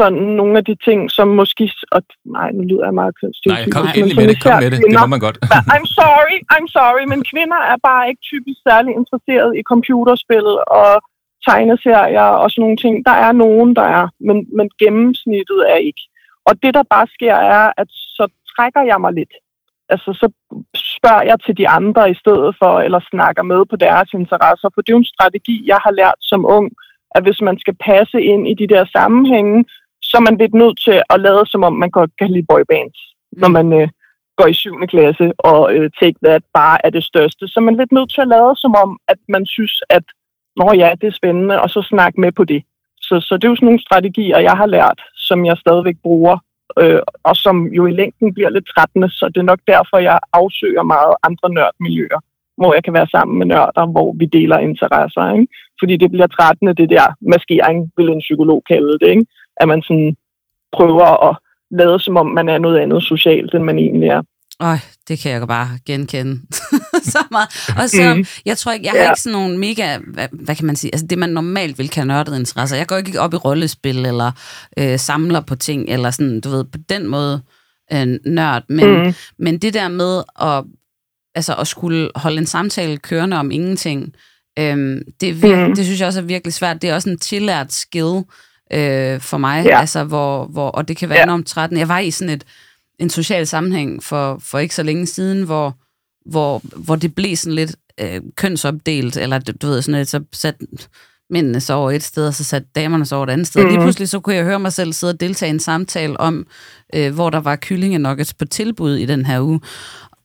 sådan nogle af de ting, som måske... Og, nej, nu lyder jeg meget kønsstereotyp. Nej, kom endelig med det, kom med det. Det må man godt. I'm sorry, I'm sorry, men kvinder er bare ikke typisk særlig interesseret i computerspil og tegneserier og sådan nogle ting. Der er nogen, der er, men, men gennemsnittet er ikke. Og det, der bare sker, er, at så trækker jeg mig lidt. Altså, så spørger jeg til de andre i stedet for, eller snakker med på deres interesser. For det er jo en strategi, jeg har lært som ung, at hvis man skal passe ind i de der sammenhænge, så er man lidt nødt til at lade, som om man godt kan lide boybands, mm. når man øh, går i 7. klasse, og øh, Take That bare er det største. Så man er lidt nødt til at lade, som om, at man synes, at Nå ja, det er spændende, og så snakke med på det. Så, så det er jo sådan nogle strategier, jeg har lært, som jeg stadigvæk bruger, øh, og som jo i længden bliver lidt trættende, så det er nok derfor, jeg afsøger meget andre nørdmiljøer, hvor jeg kan være sammen med nørder, hvor vi deler interesser. Ikke? Fordi det bliver trættende, det der maskering, vil en psykolog kalde det. Ikke? At man sådan prøver at lade, som om man er noget andet socialt, end man egentlig er. Øj, det kan jeg bare genkende så meget. Og så, mm. jeg tror ikke, jeg har ja. ikke sådan nogle mega, hvad, hvad kan man sige, altså det man normalt vil kalde nørdede interesser. Jeg går ikke op i rollespil, eller øh, samler på ting, eller sådan, du ved, på den måde øh, nørd. Men, mm. men det der med at, altså at skulle holde en samtale kørende om ingenting, øh, det, vir- mm. det synes jeg også er virkelig svært. Det er også en tillært skill øh, for mig, ja. altså, hvor, hvor, og det kan være ja. enormt trættende. Jeg var i sådan et en social sammenhæng for, for ikke så længe siden, hvor, hvor, hvor det blev sådan lidt øh, kønsopdelt, eller du ved, sådan lidt, så sat mændene så over et sted, og så sat damerne så over et andet sted. Mm. Lige mhm. pludselig så kunne jeg høre mig selv sidde og deltage i en samtale om, øh, hvor der var kyllingenuggets på tilbud i den her uge.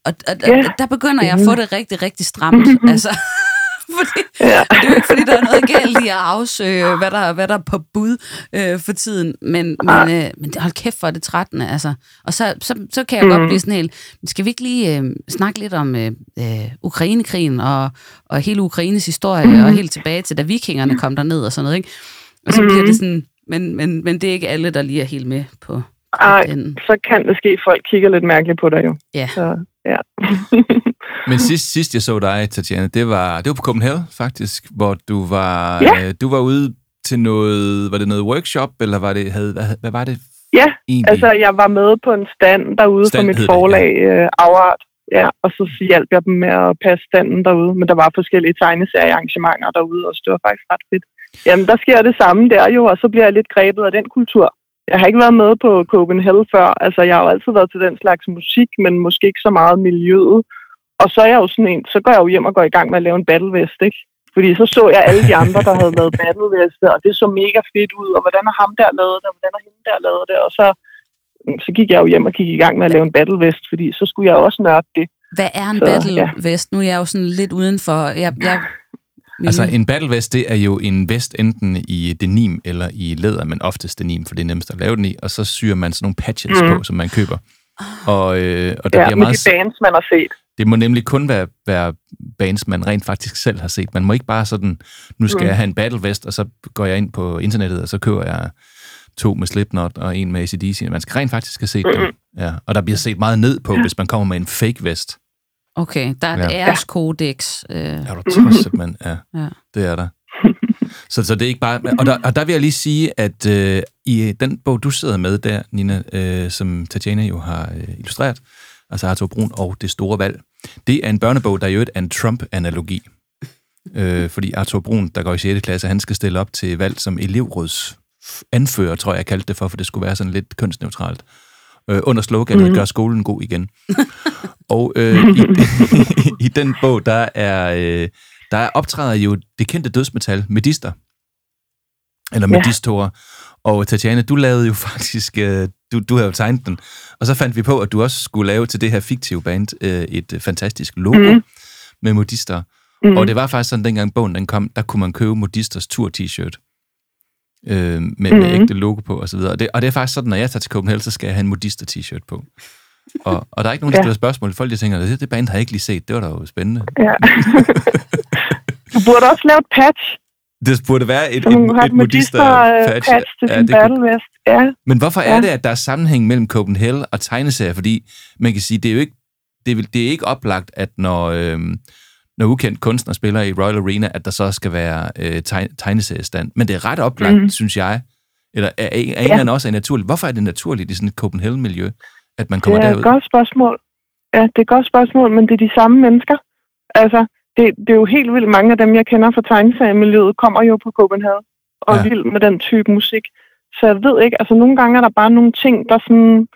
Og, og yeah. der begynder jeg at få det rigtig, rigtig stramt. altså, fordi, ja. det er jo ikke, fordi der er noget galt i at afsøge, hvad der, hvad der er på bud øh, for tiden, men, men, øh, men hold kæft for det trættende, altså. Og så, så, så kan jeg mm. godt blive sådan helt, skal vi ikke lige øh, snakke lidt om øh, øh, Ukrainekrigen og, og hele Ukraines historie, mm. og helt tilbage til, da vikingerne kom derned og sådan noget, ikke? Og så mm. bliver det sådan, men, men, men det er ikke alle, der lige er helt med på, ej, den. så kan det ske, at folk kigger lidt mærkeligt på dig jo. Ja. Så, ja. Men sidst, sidst jeg så dig, Tatjana, det var, det var på Copenhagen faktisk, hvor du var, ja. øh, du var ude til noget, var det noget workshop, eller var det, havde, hvad, hvad var det Ja, egentlig? altså jeg var med på en stand derude stand for mit forlag, det, ja. Afart, ja, og så hjalp jeg dem med at passe standen derude, men der var forskellige tegneseriearrangementer derude, og det var faktisk ret fedt. Jamen, der sker det samme der jo, og så bliver jeg lidt grebet af den kultur. Jeg har ikke været med på Copenhagen før. Altså, jeg har jo altid været til den slags musik, men måske ikke så meget miljøet. Og så er jeg jo sådan en, så går jeg jo hjem og går i gang med at lave en battlevest, ikke? Fordi så så jeg alle de andre, der havde lavet battleveste, og det så mega fedt ud, og hvordan har ham der lavet det, og hvordan har hende der lavet det, og så, så gik jeg jo hjem og gik i gang med at lave en battlevest, fordi så skulle jeg også nørde det. Hvad er en så, battlevest? Ja. Nu er jeg jo sådan lidt udenfor. Jeg, jeg Altså en battlevest, det er jo en vest enten i denim eller i læder, men oftest denim, for det er nemmest at lave den i, og så syr man sådan nogle patches mm. på, som man køber. Og, øh, og der ja, bliver meget... de bands, man har set. Det må nemlig kun være, være bands, man rent faktisk selv har set. Man må ikke bare sådan, nu skal mm. jeg have en battlevest, og så går jeg ind på internettet, og så køber jeg to med Slipknot og en med ACDC. Man skal rent faktisk have set mm. dem. Ja. Og der bliver set meget ned på, hvis man kommer med en fake vest. Okay, der er et ja. æreskodex. Øh. Ja, du tosset, men ja, ja, det er der. Så, så det er ikke bare... Og der, og der vil jeg lige sige, at øh, i den bog, du sidder med der, Nina, øh, som Tatjana jo har øh, illustreret, altså Arthur Brun og Det Store Valg, det er en børnebog, der er jo et en Trump-analogi. Øh, fordi Arthur Brun, der går i 6. klasse, han skal stille op til valg som elevråds anfører, tror jeg, jeg kaldte det for, for det skulle være sådan lidt kønsneutralt øh, under sloganet, mm. gør skolen god igen. og øh, i, i den bog, der er, øh, der optræder jo det kendte dødsmetal, Medister. Eller Medistorer. Ja. Og Tatjana, du lavede jo faktisk, øh, du, du har jo tegnet den, og så fandt vi på, at du også skulle lave til det her fiktive band øh, et fantastisk logo mm. med modister. Mm. Og det var faktisk sådan, dengang bogen den kom, der kunne man købe modisters tur-t-shirt øh, med, mm-hmm. med ægte logo på osv. Og det, og det er faktisk sådan, når jeg tager til Copenhagen, så skal jeg have en modister t-shirt på. Og, og der er ikke nogen, der ja. stiller spørgsmål. Folk de tænker, det, det band har jeg ikke lige set. Det var da jo spændende. Ja. du burde også lave et patch. det burde være et, Så et, et et modista modista-patch. patch til Ja, sin det kunne-. Ja, Men hvorfor er Ja. det, at der er sammenhæng mellem Copenhagen og tegneserier? Fordi man kan sige, det er jo ikke, det er, det er ikke oplagt, at når, øhm, når ukendt kunstner spiller i Royal Arena, at der så skal være øh, teg, tegneseriestand. Men det er ret oplagt, mm. Synes jeg. Eller er, er, en Ja. eller anden også er naturligt. Hvorfor er det naturligt i sådan et Copenhagen-miljø, at man det kommer er derud? et godt spørgsmål. Ja, det er et godt spørgsmål, men det er de samme mennesker. Altså, det, det er jo helt vildt mange af dem, jeg kender fra tegneseriemiljøet, kommer jo på Copenhagen og Ja. ja. vild med den type musik. Så jeg ved ikke, altså nogle gange er der bare nogle ting, der sådan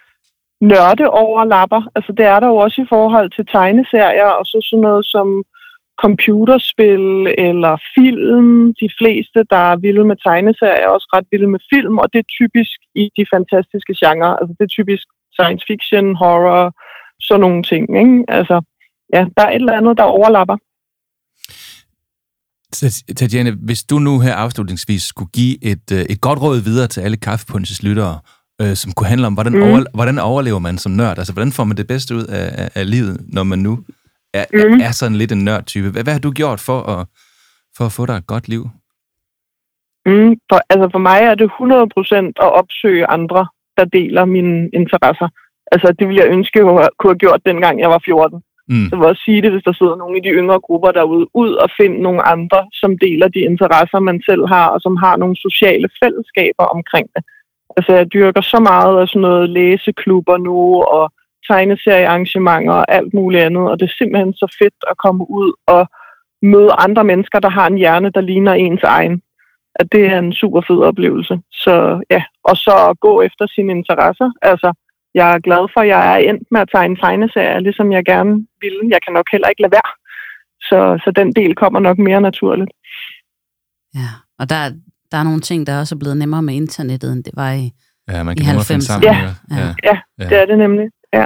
nørde overlapper. Altså det er der jo også i forhold til tegneserier, og så sådan noget som computerspil eller film. De fleste, der er vilde med tegneserier, er også ret vilde med film, og det er typisk i de fantastiske genrer. Altså det er typisk science fiction, horror, sådan nogle ting. Ikke? Altså, ja, der er et eller andet, der overlapper. Tat- Tatjana, hvis du nu her afslutningsvis skulle give et, øh, et godt råd videre til alle kaffepunches lyttere, øh, som kunne handle om, hvordan, mm. Over, hvordan overlever man som nørd? Altså, hvordan får man det bedste ud af, af, af livet, når man nu er, mm. Er, sådan lidt en nørd-type? Hvad, hvad har du gjort for at, for at få dig et godt liv? Mm, for, altså for mig er det 100% at opsøge andre, der deler mine interesser. Altså det ville jeg ønske, jeg kunne have gjort, dengang jeg var 14. Mm. Så vil jeg også sige det, hvis der sidder nogle af de yngre grupper derude, ud og finde nogle andre, som deler de interesser, man selv har, og som har nogle sociale fællesskaber omkring det. Altså jeg dyrker så meget af sådan noget læseklubber nu, og tegneseriearrangementer og alt muligt andet, og det er simpelthen så fedt at komme ud og møde andre mennesker, der har en hjerne, der ligner ens egen. At det er en super fed oplevelse. Så ja, og så at gå efter sine interesser. Altså, jeg er glad for, at jeg er endt med at tegne tegneserier, ligesom jeg gerne ville. Jeg kan nok heller ikke lade være. Så, så den del kommer nok mere naturligt. Ja, og der, der er nogle ting, der også er blevet nemmere med internettet, end det var i... Ja, man I kan I 90'erne. sammen. Ja. Ja. Ja. Ja, Ja. det er det nemlig. Ja.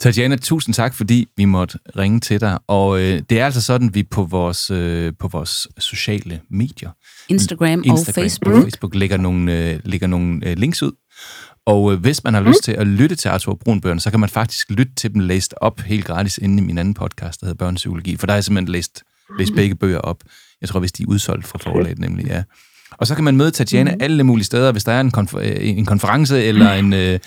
Tatjana, tusind tak, fordi vi måtte ringe til dig. Og øh, det er altså sådan, vi på vores, øh, på vores sociale medier, Instagram, Instagram og Facebook. og Facebook lægger nogle, øh, lægger nogle øh, links ud. Og øh, hvis man har lyst til at lytte til Arthur Brunbøgerne, så kan man faktisk lytte til dem læst op helt gratis inde i min anden podcast, der hedder Børnepsykologi. For der er jeg simpelthen læst, læst begge bøger op. Jeg tror, hvis de er udsolgt fra forlaget, nemlig, ja. Og så kan man møde Tatjana mm. alle mulige steder. Hvis der er en, konfer- øh, en konference eller en, øh,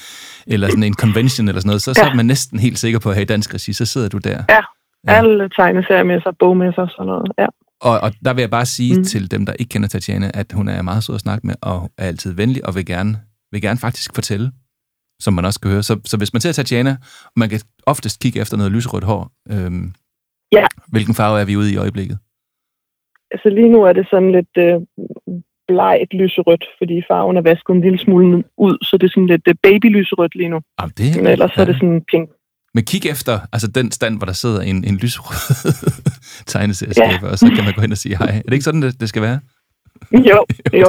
eller sådan en convention eller sådan noget, så, så er man næsten helt sikker på, at her i dansk regi, så sidder du der. Ja, Ja. ja. alle tegneseriemesser, bogmesser og sådan noget. Ja. Og, og der vil jeg bare sige mm. Til dem, der ikke kender Tatjana, at hun er meget sød at snakke med, og er altid venlig, og vil gerne, vil gerne faktisk fortælle, som man også kan høre. Så, så hvis man ser Tatjana, og man kan oftest kigge efter noget lyserødt hår, øhm, Ja. hvilken farve er vi ude i i øjeblikket? Altså lige nu er det sådan lidt øh, blegt lyserødt, fordi farven er vasket en lille smule ud, så det er sådan lidt babylyserødt lige nu. Jamen, det, Men ellers så er det sådan pink. Men kig efter altså den stand, hvor der sidder en, en lyserød tegneserieskaber, ja. og så kan man gå hen og sige hej. Er det ikke sådan, det, det skal være? Jo, jo.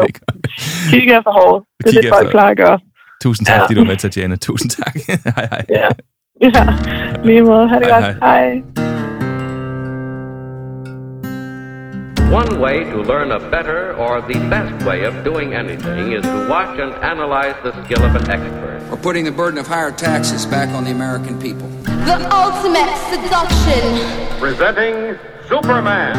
Kig efter håret. Det er Kig det, folk efter- plejer at gøre. Tusind tak, Ja. fordi du var med, Tatjana. Tusind tak. hej, hej. Ja. Ja, lige måde. Ha' det Hej, godt. Hej. One way to learn a better or the best way of doing anything is to watch and analyze the skill of an expert. We're putting the burden of higher taxes back on the American people. The ultimate seduction. Presenting Superman.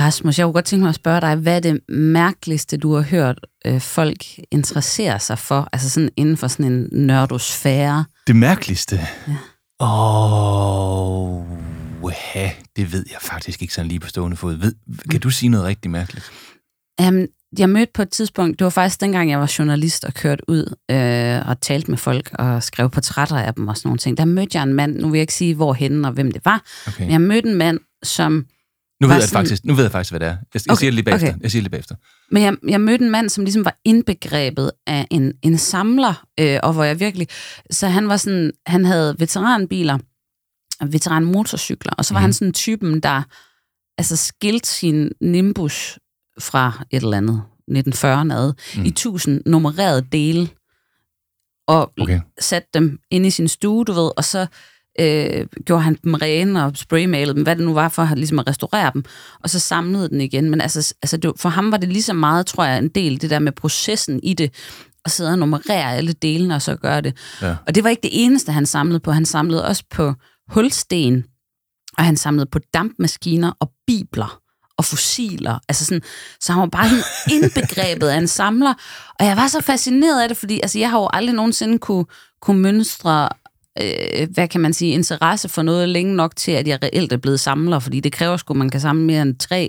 Rasmus, jeg kunne godt tænke mig at spørge dig, hvad er det mærkeligste, du har hørt øh, folk interessere sig for, altså sådan inden for sådan en nørdosfære? Det mærkeligste? Ja. Åh, ja, det ved jeg faktisk ikke sådan lige på stående fod. Ved, kan du sige noget rigtig mærkeligt? Um, jeg mødte på et tidspunkt, det var faktisk dengang, jeg var journalist og kørte ud øh, og talte med folk og skrev portrætter af dem og sådan nogle ting. Der mødte jeg en mand, nu vil jeg ikke sige, hvorhen og hvem det var, Okay. men jeg mødte en mand, som Nu ved, jeg sådan- faktisk, nu ved jeg faktisk, hvad det er. Jeg, jeg Okay, siger det lige bagefter. okay. Jeg siger det lige bagefter. Men jeg, jeg mødte en mand, som ligesom var indbegrebet af en, en samler, øh, og hvor jeg virkelig... Så han var sådan, han havde veteranbiler, veteranmotorcykler, og så var mm. han sådan typen, der altså skilte sin Nimbus fra et eller andet 1940'erne ad, mm. i tusind nummererede dele, og Okay. satte dem ind i sin stue, du ved, og så øh, gjorde han dem rene og spraymalede dem, hvad det nu var for ligesom at restaurere dem, og så samlede den igen. Men altså, altså det, for ham var det lige så meget, tror jeg, en del, det der med processen i det, at sidde og nummerere alle delene og så gøre det. Ja. Og det var ikke det eneste, han samlede på. Han samlede også på hulsten, og han samlede på dampmaskiner og bibler, og fossiler. Altså sådan, så han var bare sådan indbegrebet af en samler. Og jeg var så fascineret af det, fordi altså, jeg har jo aldrig nogensinde kunne, kunne mønstre øh, hvad kan man sige, interesse for noget længe nok til, at jeg reelt er blevet samler, fordi det kræver sgu, at man kan samle mere end tre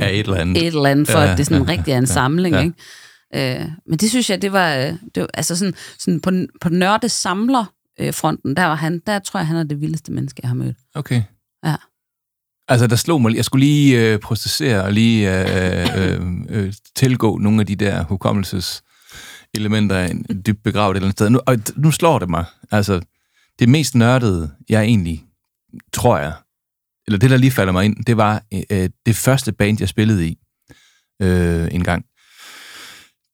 Ja, et eller andet. et eller andet, for Ja, at det sådan ja, rigtig er en ja, samling. ja. Ikke? Øh, men det synes jeg, det var, øh, det var altså sådan, sådan på, på nørde samler øh, fronten, der var han, der tror jeg, han er det vildeste menneske, jeg har mødt. Okay. Ja. Altså, der slog mig. Jeg skulle lige øh, processere og lige øh, øh, øh, tilgå nogle af de der hukommelseselementer en- dybt begravet et eller andet sted. Nu, og nu slår det mig. Altså, det mest nørdede, jeg egentlig, tror jeg, eller det, der lige falder mig ind, det var øh, det første band, jeg spillede i øh, en gang.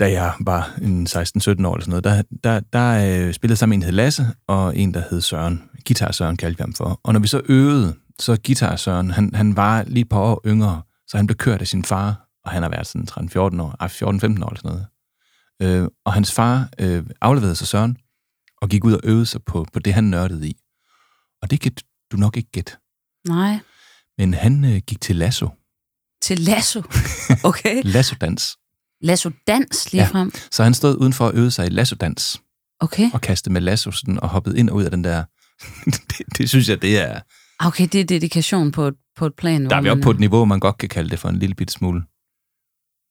Da jeg var en 16-17 år eller sådan noget, der, der, der øh, spillede sammen en, der hed Lasse, og en, der hed Søren. Guitar Søren kaldte vi ham for. Og når vi så øvede, så Guitar Søren, han, han var lige et par år yngre, så han blev kørt af sin far, og han har været sådan 13-14 år, ej, 14-15 år eller sådan noget. Øh, og hans far øh, afleverede sig Søren, og gik ud og øvede sig på, på det, han nørdede i. Og det kan du nok ikke gætte. Nej, Men han øh, gik til lasso. til lasso. Okay. Lasso-dans. Lasso dans lige Ja. frem. Så han stod udenfor og øvede sig i lasso-dans, Okay. og kastede med lasso sådan, og hoppede ind og ud af den der... det, det, synes jeg, det er... Okay, det er dedikation på et, på et plan. Der er vi oppe på et niveau, man godt kan kalde det for en lille bitte smule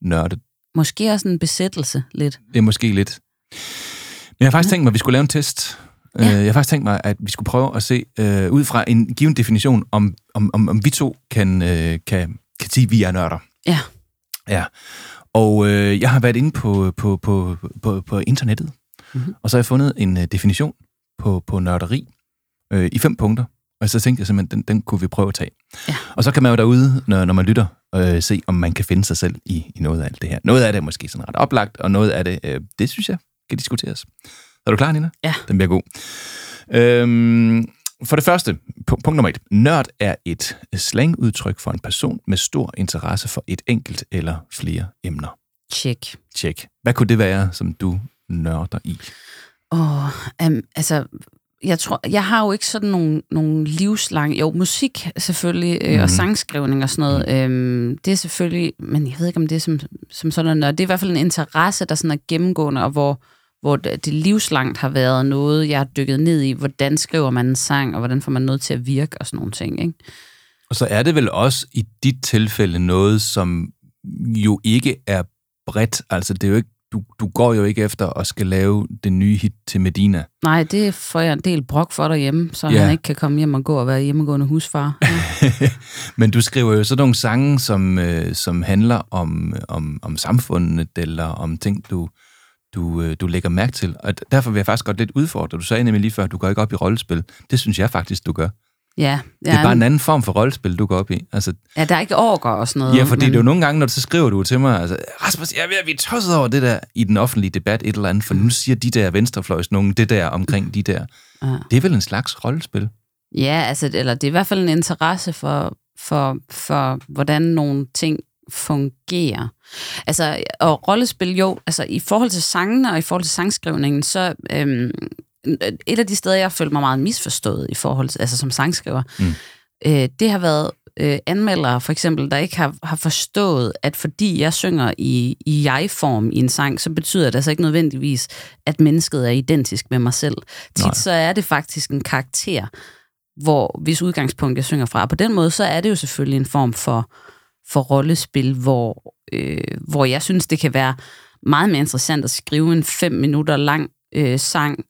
nørdet. Måske også en besættelse lidt. Det er måske lidt. Men jeg har faktisk tænkt mig, at vi skulle lave en test. Ja. Ja. Jeg har faktisk tænkt mig, at vi skulle prøve at se øh, ud fra en given definition, om, om, om, om vi to kan, øh, kan, kan sige, at vi er nørder. Ja. Ja. Og øh, jeg har været inde på, på, på, på, på internettet, Mhm. mm-hmm. og så har jeg fundet en øh, definition på, på nørderi øh, i fem punkter. Og så tænkte jeg simpelthen, den, den kunne vi prøve at tage. Ja. Og så kan man jo derude, når, når man lytter, øh, se, om man kan finde sig selv i, i noget af alt det her. Noget af det er måske sådan ret oplagt, og noget af det, øh, det synes jeg, kan diskuteres. Er du klar, Nina? Ja. Den bliver god. Øhm, for det første, pu- punkt nummer et. Nørd er et slangudtryk for en person med stor interesse for et enkelt eller flere emner. Check. Tjek. Hvad kunne det være, som du nørder i? Åh, um, altså, jeg tror, jeg har jo ikke sådan nogle, nogle livslange, jo, musik selvfølgelig, øh, Mhm. og sangskrivning og sådan noget, øhm, det er selvfølgelig, men jeg ved ikke, om det er som, som sådan noget, det er i hvert fald en interesse, der sådan er gennemgående, og hvor, hvor det livslangt har været noget, jeg har dykket ned i, hvordan skriver man en sang, og hvordan får man noget til at virke, og sådan nogle ting, ikke? Og så er det vel også i dit tilfælde noget, som jo ikke er bredt. Altså, det er jo ikke, du, du går jo ikke efter at skal lave det nye hit til Medina. Nej, det får jeg en del brok for derhjemme, så Ja. han ikke kan komme hjem og gå og være hjemmegående husfar. Ja. Men du skriver jo sådan nogle sange, som, øh, som handler om, om, om samfundet, eller om ting, du, du, øh, du lægger mærke til. Og derfor vil jeg faktisk godt lidt udfordre. Du sagde nemlig lige før, at du går ikke op i rollespil. Det synes jeg faktisk, du gør. ja, Det er bare en anden form for rollespil, du går op i. Altså, ja, der er ikke orker og sådan noget. ja, fordi men- det er jo nogle gange, når du så skriver du til mig, altså, Rasmus, jeg er ved at blive tosset over det der i den offentlige debat, et eller andet, for nu siger de der venstrefløjs nogen det der omkring de der. Ja. Det er vel en slags rollespil? Ja, altså, eller det er i hvert fald en interesse for, for, for hvordan nogle ting fungerer. Altså, og rollespil jo, altså i forhold til sangene og i forhold til sangskrivningen, så øhm, et af de steder, jeg følte mig meget misforstået i forhold til, altså som sangskriver, Mm. øh, det har været øh, anmeldere, for eksempel, der ikke har, har forstået, at fordi jeg synger i, i jeg-form i en sang, så betyder det altså ikke nødvendigvis, at mennesket er identisk med mig selv. Tit Nej. så er det faktisk en karakter, hvor hvis udgangspunkt jeg synger fra. Og på den måde, så er det jo selvfølgelig en form for, for rollespil, hvor, øh, hvor jeg synes, det kan være meget mere interessant at skrive en fem minutter lang øh, sang,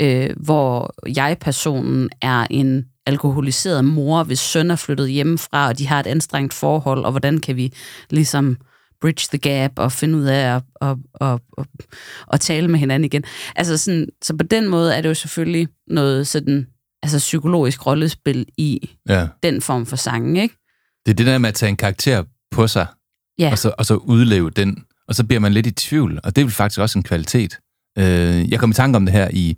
øh, hvor jeg-personen er en alkoholiseret mor, hvis søn er flyttet hjemmefra, og de har et anstrengt forhold, og hvordan kan vi ligesom bridge the gap og finde ud af at, at, at, at, at tale med hinanden igen. Altså sådan, så på den måde er det jo selvfølgelig noget sådan, altså psykologisk rollespil i Ja. den form for sangen, ikke? Det er det der med at tage en karakter på sig, Ja, og, så, og så udleve den, og så bliver man lidt i tvivl, og det er vel faktisk også en kvalitet. Øh, jeg kom i tanke om det her i,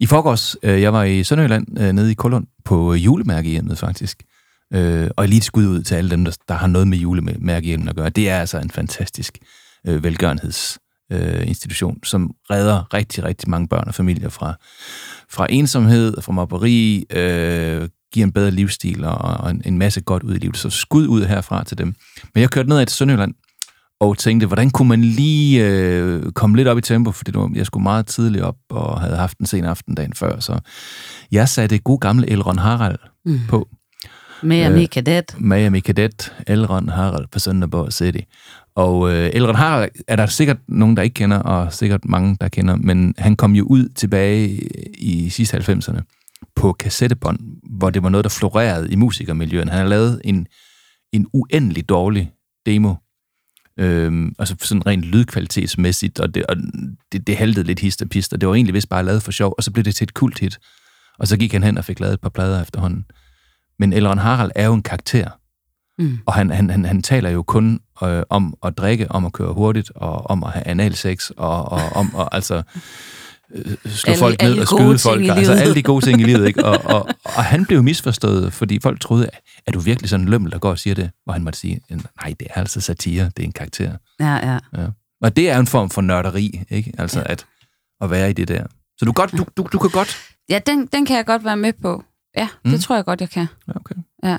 i forgårs. Øh, jeg var i Sønderjylland, øh, nede i Kolund, på julemærkehjemmet faktisk. Øh, og lige et skud ud til alle dem, der, der har noget med julemærkehjemmet at gøre. Det er altså en fantastisk øh, velgørenhedsinstitution, øh, institution, som redder rigtig, rigtig mange børn og familier fra, fra ensomhed, fra mobberi, øh, giver en bedre livsstil og, og en, en masse godt ud i livet. Så skud ud herfra til dem. Men jeg kørte ned til Sønderjylland og tænkte, hvordan kunne man lige øh, komme lidt op i tempo, fordi det var, jeg skulle meget tidligt op og havde haft en sen aften dagen før. Så jeg satte god gamle Elron Harald mm. på. Med Øh, kadet. Miami Cadet, Elron Harald på Sønderborg City. Og øh, Elron Harald er der sikkert nogen, der ikke kender, og sikkert mange, der kender, men han kom jo ud tilbage i sidste 90'erne på kassettebånd, hvor det var noget, der florerede i musikermiljøet. Han har lavet en, en uendelig dårlig demo, øhm, altså sådan rent lydkvalitetsmæssigt, og det, og det, det haltede lidt hist og pist, og det var egentlig vist bare lavet for sjov, og så blev det til et kult hit. Og så gik han hen og fik lavet et par plader efterhånden. Men Elron Harald er jo en karakter, Mm. og han, han, han, han taler jo kun øh, om at drikke, om at køre hurtigt, og om at have analsex, og, og om at altså slå Alle- folk ned alle og skyde folk. Altså alle de gode ting i livet, ikke? Og, og, og han blev misforstået, fordi folk troede, er du virkelig sådan en lømmel, der går og siger det? Hvor han måtte sige, nej, det er altså satire, det er en karakter. Ja, ja. Ja. Og det er en form for nørderi, ikke? Altså at, at være i det der. Så du, godt, du, du, du kan godt... Ja, den, den kan jeg godt være med på. Ja, det Mm. tror jeg godt, jeg kan. Ja, okay. Ja.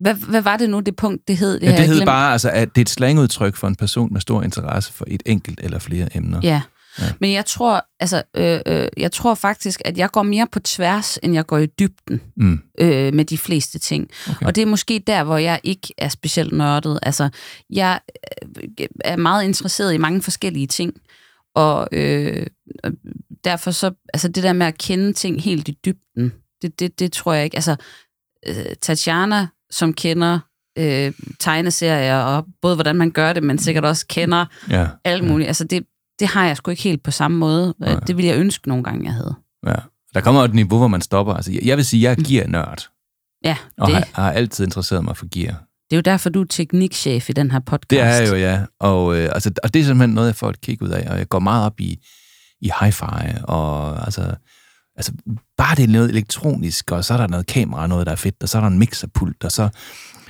Hvad, hvad var det nu, det punkt, det hed? Det Ja, det hed glemt. bare, altså, at det er et slangudtryk for en person med stor interesse for et enkelt eller flere emner. Ja. Ja. Men jeg tror, altså, øh, øh, jeg tror faktisk, at jeg går mere på tværs, end jeg går i dybden Mm. øh, med de fleste ting. Okay. Og det er måske der, hvor jeg ikke er specielt nørdet. Altså, jeg øh, er meget interesseret i mange forskellige ting, og øh, derfor så, altså det der med at kende ting helt i dybden, det, det, det tror jeg ikke. Altså, øh, Tatjana, som kender øh, tegneserier, og både hvordan man gør det, men sikkert også kender Ja. alt muligt. Altså, det, det har jeg sgu ikke helt på samme måde. Nej. Det ville jeg ønske nogle gange, jeg havde. ja. Der kommer et niveau, hvor man stopper. Altså, jeg- vil sige, jeg er gear-nørd, Ja, og det, har, har altid interesseret mig for gear. det er jo derfor, du er teknikchef i den her podcast. Det er jeg jo, ja. Og, øh, altså, og det er simpelthen noget, jeg får et kig ud af, og jeg går meget op i, i hi-fi, og altså, altså, bare det er noget elektronisk, og så er der noget kamera, noget, der er fedt, og så er der en mixerpult, og så,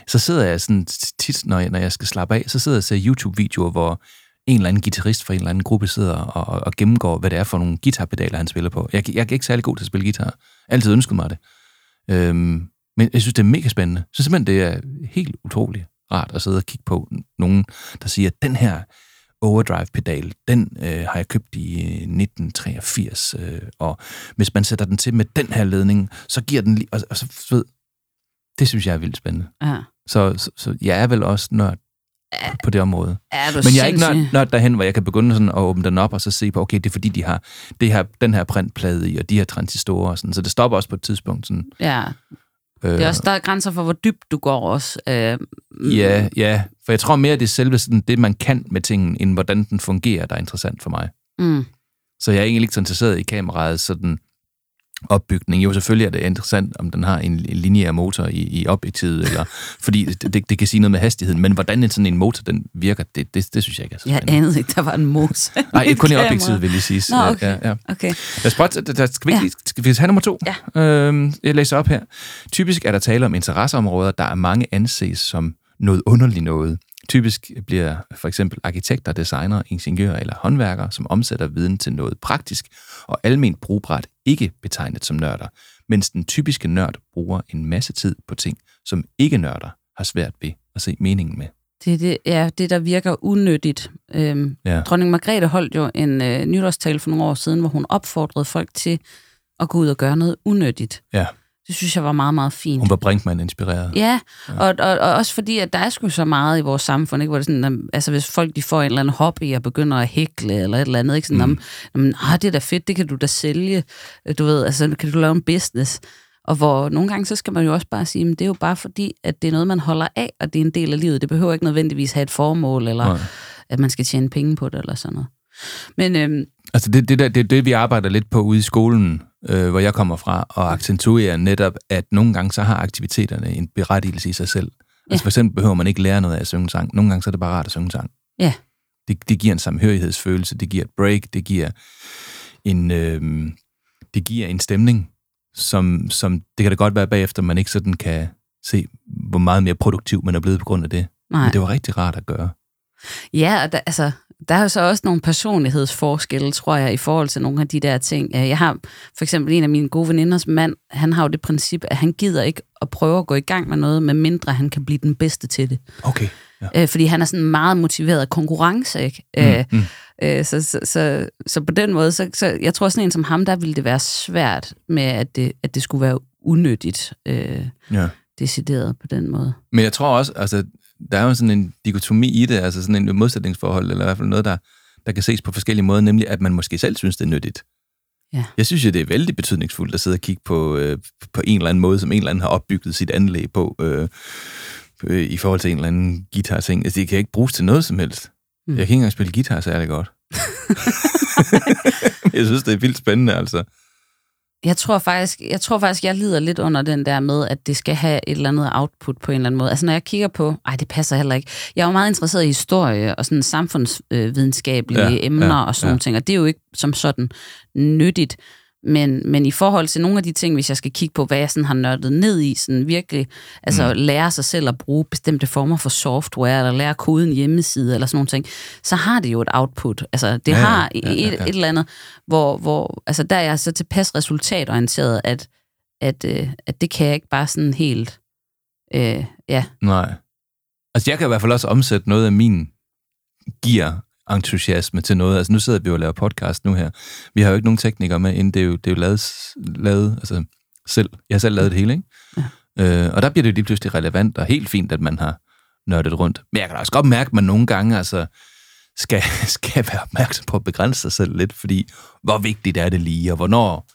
så sidder jeg sådan tit, når jeg, når jeg skal slappe af, så sidder jeg og ser YouTube-videoer, hvor en eller anden guitarist fra en eller anden gruppe sidder og, og, gennemgår, hvad det er for nogle guitarpedaler, han spiller på. Jeg, jeg er ikke særlig god til at spille guitar. Jeg altid ønsket mig det. Øhm, men jeg synes, det er mega spændende. Så simpelthen, det er helt utroligt rart at sidde og kigge på nogen, der siger, at den her overdrive-pedal, den øh, har jeg købt i øh, 1983, øh, og hvis man sætter den til med den her ledning, så giver den lige... Og, og så, så ved, det synes jeg er vildt spændende. Ja. Så, så, så jeg er vel også nørd på det område. Er du Men jeg er ikke nørd, nørd derhen, hvor jeg kan begynde sådan at åbne den op og så se på, okay, det er fordi, de har det her, den her printplade i, og de her transistorer og sådan. Så det stopper også på et tidspunkt. Sådan, Ja, øh, det er også, der er grænser for, hvor dybt du går også. Øh, mm, Ja, ja. For jeg tror mere, det er selve sådan, det, man kan med tingen, end hvordan den fungerer, der er interessant for mig. Mm. Så jeg er egentlig ikke så interesseret i kameraet sådan opbygning. Jo, selvfølgelig er det interessant, om den har en, en lineær motor i, i objektivet, eller, fordi det, det, det kan sige noget med hastigheden, men hvordan en sådan en motor den virker, det, det, det synes jeg ikke er så Jeg spændende. anede ikke, der var en mos. Nej, kun i objektivet, vil jeg sige. Nå, okay. Ja, ja. Okay. Lad os prøve, der, skal, vi, Ja. skal vi have nummer to? Ja. Øhm, jeg læser op her. Typisk er der tale om interesseområder, der er mange anses som noget underligt noget. Typisk bliver for eksempel arkitekter, designer, ingeniører eller håndværkere, som omsætter viden til noget praktisk og almindeligt brugbart, ikke betegnet som nørder, mens den typiske nørd bruger en masse tid på ting, som ikke nørder har svært ved at se meningen med. Det er det, ja, det, der virker unødigt. Øhm, Ja. Dronning Margrethe holdt jo en øh, nytårstale for nogle år siden, hvor hun opfordrede folk til at gå ud og gøre noget unødigt. Ja, Det synes jeg var meget, meget fint. hun var Brinkmann inspireret. Ja, og, og, og også fordi, at der er sgu så meget i vores samfund, ikke? hvor det sådan, altså hvis folk de får en eller anden hobby og begynder at hækle eller et eller andet, ikke? sådan, mm. jamen, ah, det er da fedt, det kan du da sælge, du ved, altså kan du lave en business. Og hvor nogle gange, så skal man jo også bare sige, at det er jo bare fordi, at det er noget, man holder af, og det er en del af livet. Det behøver ikke nødvendigvis have et formål, eller Nej. at man skal tjene penge på det, eller sådan noget. Men øhm, Altså det, det, der, det er det, vi arbejder lidt på ude i skolen, øh, hvor jeg kommer fra, og accentuerer netop, at nogle gange så har aktiviteterne en berettigelse i sig selv. Altså Ja. for eksempel behøver man ikke lære noget af at synge sang. Nogle gange så er det bare rart at synge sang. ja, Det, det giver en samhørighedsfølelse, det giver et break, det giver en, øh, det giver en stemning, som, som det kan da godt være bagefter, man ikke sådan kan se, hvor meget mere produktiv man er blevet på grund af det. nej. Men det var rigtig rart at gøre. Ja, og der, altså, der er jo så også nogle personlighedsforskelle, tror jeg, i forhold til nogle af de der ting. Øh, Jeg har for eksempel en af mine gode veninders mand, han har jo det princip, at han gider ikke at prøve at gå i gang med noget, med mindre han kan blive den bedste til det. Okay. Ja. Øh, fordi han er sådan meget motiveret af konkurrence, ikke? Mm, mm. Øh, så, så, så, så på den måde, så, så jeg tror sådan en som ham, der ville det være svært med, at det, at det skulle være unødigt øh, Ja. decideret på den måde. Men jeg tror også, altså, der er jo sådan en dikotomi i det, altså sådan en modsætningsforhold, eller i hvert fald noget, der, der kan ses på forskellige måder, nemlig at man måske selv synes, det er nyttigt. Ja. Jeg synes jo, det er vældig betydningsfuldt at sidde og kigge på, øh, på en eller anden måde, som en eller anden har opbygget sit anlæg på, øh, øh, i forhold til en eller anden guitar-ting. Altså, det kan ikke bruges til noget som helst. Mm. Jeg kan ikke engang spille guitar særlig godt. jeg synes, det er vildt spændende, altså. Jeg tror faktisk, jeg tror faktisk, jeg lider lidt under den der med, at det skal have et eller andet output på en eller anden måde. Altså når jeg kigger på, ej det passer heller ikke. Jeg er jo meget interesseret i historie og sådan samfundsvidenskabelige Ja, emner ja, og sådan ja. ting, og det er jo ikke som sådan nyttigt. Men, men i forhold til nogle af de ting, hvis jeg skal kigge på, hvad jeg sådan har nørdet ned i, sådan virkelig, altså mm. lære sig selv at bruge bestemte former for software, eller lære koden hjemmeside, eller sådan nogle ting, så har det jo et output. Altså det Ja, ja, ja, har ja, et, ja, ja. et eller andet, hvor, hvor altså der er jeg så tilpas resultatorienteret, at, at, øh, at det kan jeg ikke bare sådan helt, øh, ja, Nej. Altså, jeg kan i hvert fald også omsætte noget af min gear entusiasme til noget. Altså, nu sidder vi jo og laver podcast nu her. Vi har jo ikke nogen teknikere med inden. Det er jo, det er jo lavet, lavet altså, selv. Jeg har selv lavet det hele, ikke? Ja. Øh, og der bliver det jo lige pludselig relevant og helt fint, at man har nørdet rundt. Men jeg kan da også godt mærke, at man nogle gange altså, skal, skal være opmærksom på at begrænse sig selv lidt, fordi hvor vigtigt er det lige, og hvornår,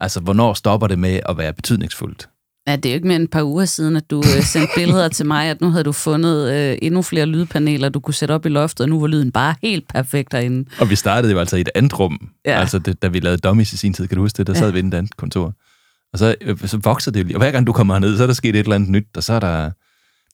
altså, hvornår stopper det med at være betydningsfuldt? Ja, det er jo ikke mere end et par uger siden, at du øh, sendte billeder til mig, at nu havde du fundet øh, endnu flere lydpaneler, du kunne sætte op i loftet, og nu var lyden bare helt perfekt derinde. Og vi startede jo altså i et andet rum. Ja. Altså, det, da vi lavede dummies i sin tid, kan du huske det? Der sad Ja. vi i et andet kontor. Og så, øh, så voksede det jo. Og hver gang du kommer herned, så er der sket et eller andet nyt, og så er der...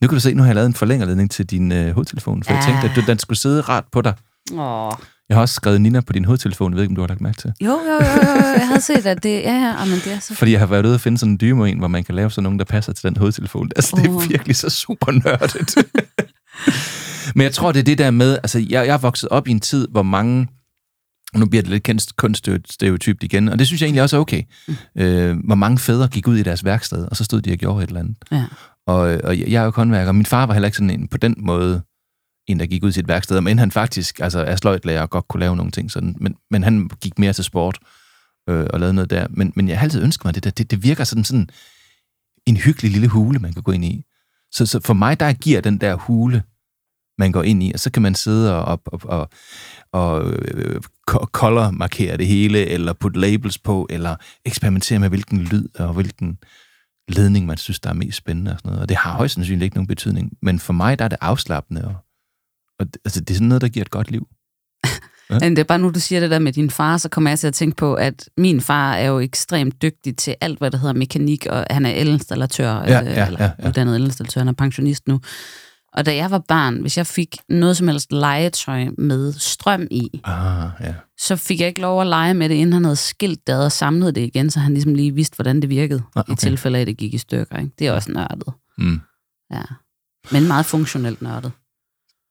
Nu kan du se, nu har jeg lavet en forlængerledning til din øh, hovedtelefon, for ja. jeg tænkte, at du, den skulle sidde rart på dig. Åh. Jeg har også skrevet Nina på din hovedtelefon, jeg ved ikke, om du har lagt mærke til. Jo, jo, jo, jo, jeg havde set, at det, ja, ja, men det er så Fordi jeg har været ude og finde sådan en dymo en, hvor man kan lave sådan nogen, der passer til den hovedtelefon. Altså, det er virkelig så super nørdet. Men jeg tror, det er det der med, altså, jeg, jeg er vokset op i en tid, hvor mange, nu bliver det lidt kendt kunststereotypt igen, og det synes jeg egentlig også er okay, mm. øh, hvor mange fædre gik ud i deres værksted, og så stod de og gjorde et eller andet. Ja. Og, og jeg jeg er jo håndværker, og min far var heller ikke sådan en, på den måde, en, der gik ud i sit værksted, men han faktisk altså, er sløjtlærer og godt kunne lave nogle ting sådan, men, men han gik mere til sport øh, og lavede noget der. Men, men jeg har altid ønsket mig det der. Det, det virker sådan, sådan en hyggelig lille hule, man kan gå ind i. Så, så for mig, der giver den der hule, man går ind i, og så kan man sidde og, og, og, og, og øh, color markere det hele, eller putte labels på, eller eksperimentere med, hvilken lyd og hvilken ledning, man synes, der er mest spændende og sådan noget. Og det har højst sandsynligt ikke nogen betydning. Men for mig, der er det afslappende, og, og det- altså, det er sådan noget, der giver et godt liv. Men det er bare nu, du siger det der med din far, så kommer jeg til at tænke på, at min far er jo ekstremt dygtig til alt, hvad der hedder mekanik, og han er elinstallatør, Ja, øh, ja, eller ja, ja. uddannet elinstallatør, han er pensionist nu. Og da jeg var barn, hvis jeg fik noget som helst legetøj med strøm i, Ah, ja. så fik jeg ikke lov at lege med det, inden han havde skilt det og samlet det igen, så han ligesom lige vidste, hvordan det virkede, Ah, i okay. tilfælde af, at det gik i stykker. Ikke? Det er også nørdet. Mm. Ja. Men meget funktionelt nørdet.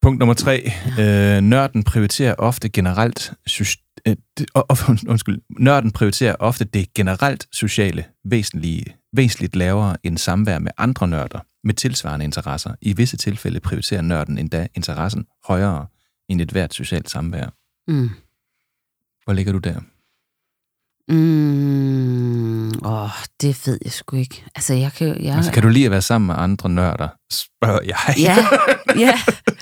Punkt nummer tre. Øh, nørden prioriterer ofte generelt... Sy- øh, undskyld. Nørden prioriterer ofte det generelt sociale væsentlige, væsentligt lavere end samvær med andre nørder med tilsvarende interesser. I visse tilfælde prioriterer nørden endda interessen højere end et hvert socialt samvær. Mm. Hvor ligger du der? Mm, åh, det ved jeg sgu ikke. Altså, jeg kan, jeg, Altså, kan du lide at være sammen med andre nørder? Spørger jeg. Ja, ja,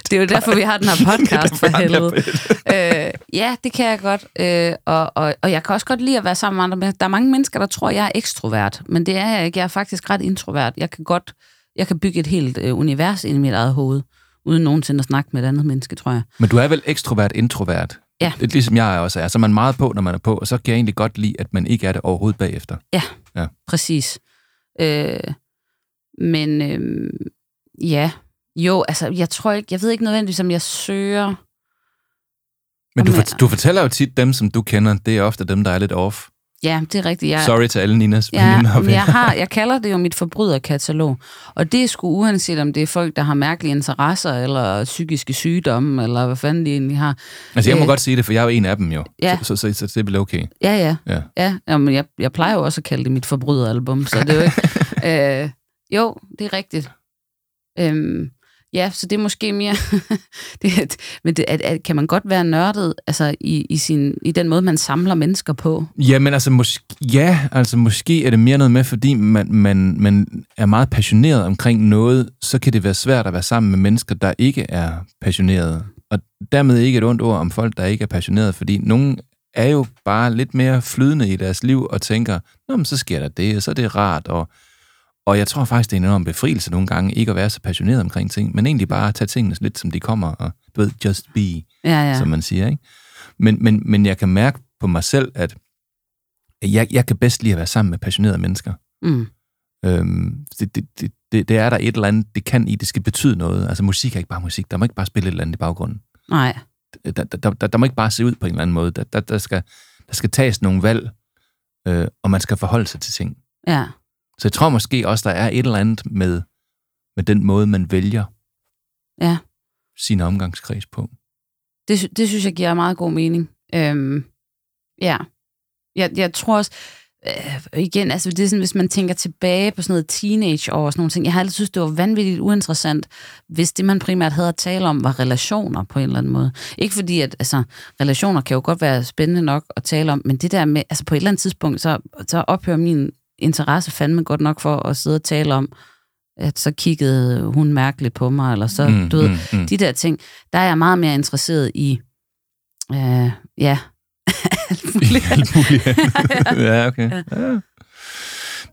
det er jo derfor, vi har den her podcast for helvede. Øh, ja, det kan jeg godt. Øh, og, og, og jeg kan også godt lide at være sammen med andre. Men der er mange mennesker, der tror, jeg er ekstrovert. Men det er jeg ikke. Jeg er faktisk ret introvert. Jeg kan godt jeg kan bygge et helt øh, univers ind i mit eget hoved, uden nogensinde at snakke med et andet menneske, tror jeg. Men du er vel ekstrovert introvert? Ja. Lidt ligesom jeg også er. Så er man meget på, når man er på, og så kan jeg egentlig godt lide, at man ikke er det overhovedet bagefter. Ja, Ja. præcis. Øh, men øh, ja, jo, altså, jeg tror ikke, jeg ved ikke nødvendigvis, om jeg søger Men du, fort- du fortæller jo tit dem, som du kender, det er ofte dem, der er lidt off. Ja, det er rigtigt. Jeg, Sorry til alle Ninas Ja, men jeg, har, jeg kalder det jo mit forbryderkatalog. Og det er sgu uanset om det er folk, der har mærkelige interesser, eller psykiske sygdomme, eller hvad fanden de egentlig har. Altså, jeg må Øh, godt sige det, for jeg er jo en af dem jo. Ja. Så, så, så, så det er vel okay. Ja, ja. Ja. ja jamen, jeg, jeg plejer jo også at kalde det mit forbryderalbum, så det er jo ikke... øh, jo, det er rigtigt. Øhm, ja, så det er måske mere... det, men det, at, at, kan man godt være nørdet altså, i, i, sin, i den måde, man samler mennesker på? Jamen altså, måske, ja, altså måske er det mere noget med, fordi man, man, man er meget passioneret omkring noget, så kan det være svært at være sammen med mennesker, der ikke er passionerede. Og dermed ikke et ondt ord om folk, der ikke er passionerede, fordi nogen er jo bare lidt mere flydende i deres liv og tænker, Nå, men så sker der det, og så er det rart. Og, og jeg tror faktisk, det er en enorm befrielse nogle gange, ikke at være så passioneret omkring ting, men egentlig bare at tage tingene lidt, som de kommer, og du ved, just be Ja, ja. som man siger. Ikke? Men, men, men jeg kan mærke på mig selv, at jeg, jeg kan bedst lide at være sammen med passionerede mennesker. Mm. Øhm, det, det, det, det, det er der et eller andet, det kan i, det skal betyde noget. Altså musik er ikke bare musik, der må ikke bare spille et eller andet i baggrunden. Nej. Der, der, der, der, må ikke bare se ud på en eller anden måde. Der, der, der, skal, der skal tages nogle valg, øh, og man skal forholde sig til ting. Ja. Så jeg tror måske også, der er et eller andet med, med den måde, man vælger Ja. sin omgangskreds på. Det, det synes jeg giver meget god mening. Øhm, ja. Jeg, jeg tror også, øh, igen, altså det er sådan, hvis man tænker tilbage på sådan noget teenageår og sådan nogle ting, jeg har altid synes, det var vanvittigt uinteressant, hvis det, man primært havde at tale om, var relationer på en eller anden måde. Ikke fordi, at altså, relationer kan jo godt være spændende nok at tale om, men det der med, altså på et eller andet tidspunkt, så, så ophører min interesse fandme godt nok for at sidde og tale om, at så kiggede hun mærkeligt på mig, eller så, Mm, du ved, mm, mm. de der ting, der er jeg meget mere interesseret i, øh, ja, alt muligt. Alt muligt. ja, okay. Ja.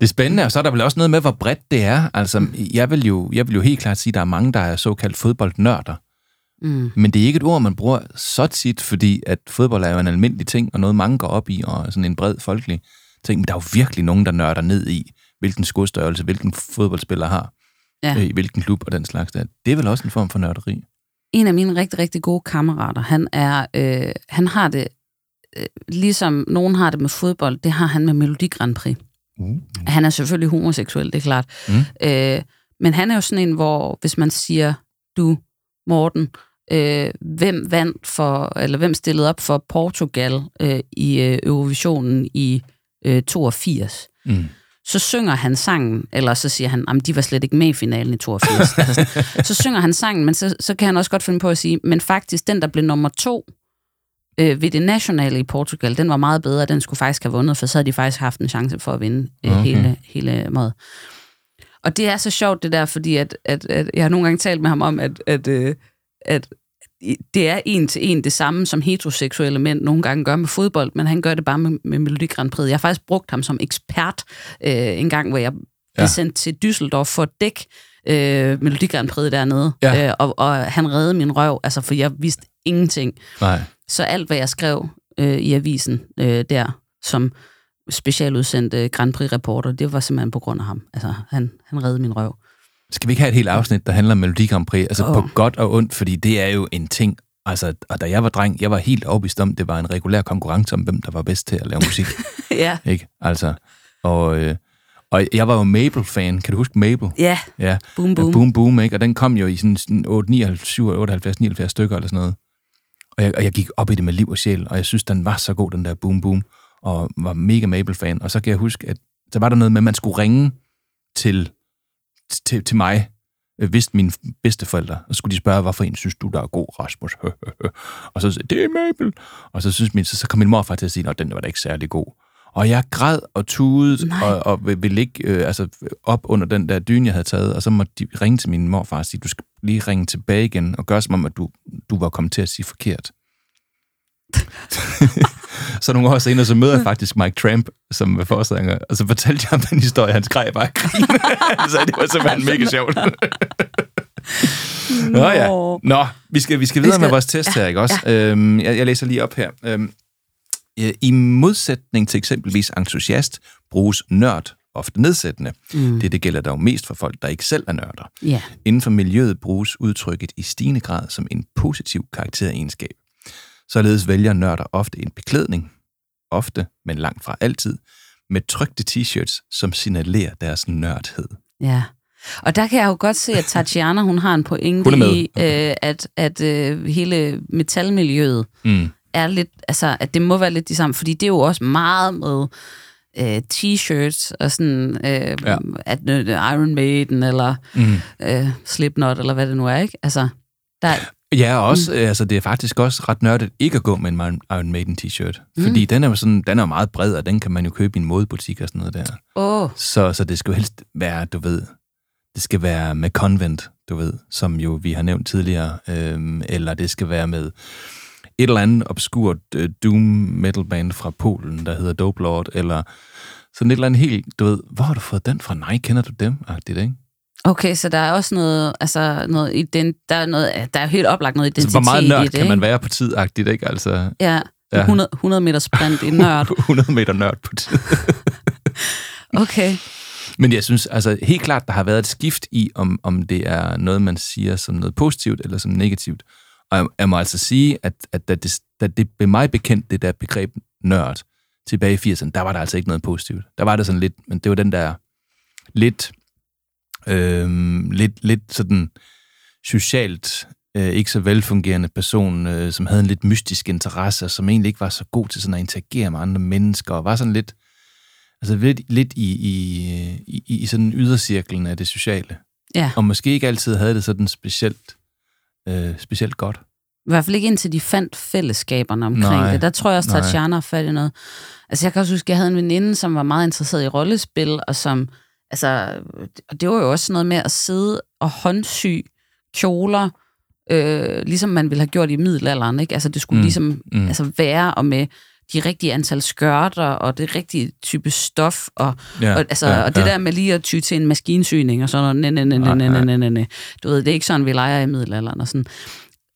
Det er spændende, og så er der vel også noget med, hvor bredt det er. Altså, jeg vil jo, jeg vil jo helt klart sige, at der er mange, der er såkaldt fodboldnørder. Mm. Men det er ikke et ord, man bruger så tit, fordi at fodbold er jo en almindelig ting, og noget mange går op i, og sådan en bred folkelig ting. Men der er jo virkelig nogen, der nørder ned i, hvilken skudstørrelse, hvilken fodboldspiller har, Ja. øh, i hvilken klub og den slags der. Det er vel også en form for nørderi. En af mine rigtig, rigtig gode kammerater, han, er, øh, han har det, øh, ligesom nogen har det med fodbold, det har han med Melodi Grand Prix. Uh. Han er selvfølgelig homoseksuel, det er klart. Mm. Øh, men han er jo sådan en, hvor hvis man siger, du, Morten, øh, hvem vandt for, eller hvem stillede op for Portugal øh, i øh, Eurovisionen i øh, 82, Mm. så synger han sangen, eller så siger han, at de var slet ikke med i finalen i 82. altså, sådan. så synger han sangen, men så, så kan han også godt finde på at sige, men faktisk den, der blev nummer to øh, ved det nationale i Portugal, den var meget bedre, den skulle faktisk have vundet, for så havde de faktisk haft en chance for at vinde øh, Okay. okay. hele, hele måde. Og det er så sjovt det der, fordi at, at, at jeg har nogle gange talt med ham om, at, at, øh, at det er en til en det samme, som heteroseksuelle mænd nogle gange gør med fodbold, men han gør det bare med, med Melodi Grand Prix. Jeg har faktisk brugt ham som ekspert øh, en gang, hvor jeg blev Ja. sendt til Düsseldorf for at dække øh, Melodi Grand Prix dernede, Ja. øh, og, og han reddede min røv, altså for jeg vidste ingenting. Nej. Så alt, hvad jeg skrev øh, i avisen øh, der, som specialudsendt øh, Grand Prix-reporter, det var simpelthen på grund af ham. Altså, han, han reddede min røv. Skal vi ikke have et helt afsnit, der handler om Melodi Grand Prix? Altså Åh. på godt og ondt, fordi det er jo en ting. Altså, og da jeg var dreng, jeg var helt overbevist om, det var en regulær konkurrence om, hvem der var bedst til at lave musik. ja. ikke? Altså, og, øh, og jeg var jo Mabel-fan. Kan du huske Mabel? Ja, Ja. boom, boom. Boom Boom, ikke? Og den kom jo i sådan, sådan 8, 79, 78, 79 stykker eller sådan noget. Og jeg, og jeg gik op i det med liv og sjæl, og jeg synes, den var så god, den der Boom Boom, og var mega Mabel-fan. Og så kan jeg huske, at der var der noget med, at man skulle ringe til, til, til mig, øh, vidste mine bedsteforældre, og så skulle de spørge, hvorfor en synes du, der er god, Rasmus? og så sagde det er Mabel. Og så, synes min, så, så kom min morfar til at sige, at den var da ikke særlig god. Og jeg græd og tudede, Nej. og, og ville ligge øh, altså, op under den der dyne, jeg havde taget, og så måtte de ringe til min morfar og sige, du skal lige ringe tilbage igen, og gøre som om, at du, du var kommet til at sige forkert. så nogle år senere, så møder jeg faktisk Mike Tramp, som var forsanger, og så fortalte jeg ham den historie, han skreg bare så det var simpelthen mega sjovt. Nå ja. Nå, vi skal, vi skal videre skal- med vores test her, ikke også? Ja. Øhm, jeg, jeg læser lige op her. Øhm, øh, I modsætning til eksempelvis entusiast, bruges nørd ofte nedsættende. Mm. Det, det gælder dog mest for folk, der ikke selv er nørder. Ja. Inden for miljøet bruges udtrykket i stigende grad som en positiv karakteregenskab. Således vælger nørder ofte en beklædning, ofte, men langt fra altid, med trygte t-shirts, som signalerer deres nørdhed. Ja. Og der kan jeg jo godt se, at Tatiana, hun har en pointe Hun i, øh, at, at øh, hele metalmiljøet Mm. er lidt, altså, at det må være lidt de samme, fordi det er jo også meget med øh, t-shirts og sådan, øh, Ja. at øh, Iron Maiden eller Mm. øh, Slipknot eller hvad det nu er, ikke? Altså, der, er- Ja, og også, mm. altså, det er faktisk også ret nørdet ikke at gå med en Iron Maiden t-shirt. Mm. Fordi den er sådan, den er meget bred, og den kan man jo købe i en modebutik og sådan noget der. åh, Så, så det skal jo helst være, du ved, det skal være med Convent, du ved, som jo vi har nævnt tidligere, øhm, eller det skal være med et eller andet obskurt øh, doom metal band fra Polen, der hedder Dope Lord, eller sådan et eller andet helt, du ved, hvor har du fået den fra? Nej, kender du dem? Agtigt, ikke? Okay, så der er også noget, altså, noget, ident, der er noget, der er helt oplagt noget identitet Så hvor meget i nørd det, kan man være på tid, agtigt, ikke? Altså, Ja, Ja. 100, 100 meter sprint i nørd. 100 meter nørd på tid. Okay. Men jeg synes, altså helt klart, der har været et skift i, om, om det er noget, man siger som noget positivt eller som negativt. Og jeg, jeg må altså sige, at, at da, det, da det blev mig bekendt, det der begreb nørd, tilbage i 80'erne, der var der altså ikke noget positivt. Der var det sådan lidt, men det var den der lidt, øhm, lidt, lidt sådan socialt øh, ikke så velfungerende person, øh, som havde en lidt mystisk interesse, og som egentlig ikke var så god til sådan at interagere med andre mennesker, og var sådan lidt, altså lidt, lidt i, i, i, i sådan ydercirklen af det sociale. Ja. Og måske ikke altid havde det sådan specielt, øh, specielt godt. I hvert fald ikke indtil de fandt fællesskaberne omkring Nej, det. Der tror jeg også, nej. Tatjana har fat i noget. Altså, jeg kan også huske, at jeg havde en veninde, som var meget interesseret i rollespil, og som, altså, det var jo også noget med at sidde og håndsy kjoler, øh, ligesom man ville have gjort i middelalderen. Ikke? Altså, det skulle mm. ligesom mm. Altså, være og med de rigtige antal skørter og det rigtige type stof. Og, ja, og, altså, ja, og det ja. der med lige at ty til en maskinsyning og sådan noget. Nej, nej, nej, nej, nej, nej, nej. Du ved, det er ikke sådan, vi leger i middelalderen. Og, sådan.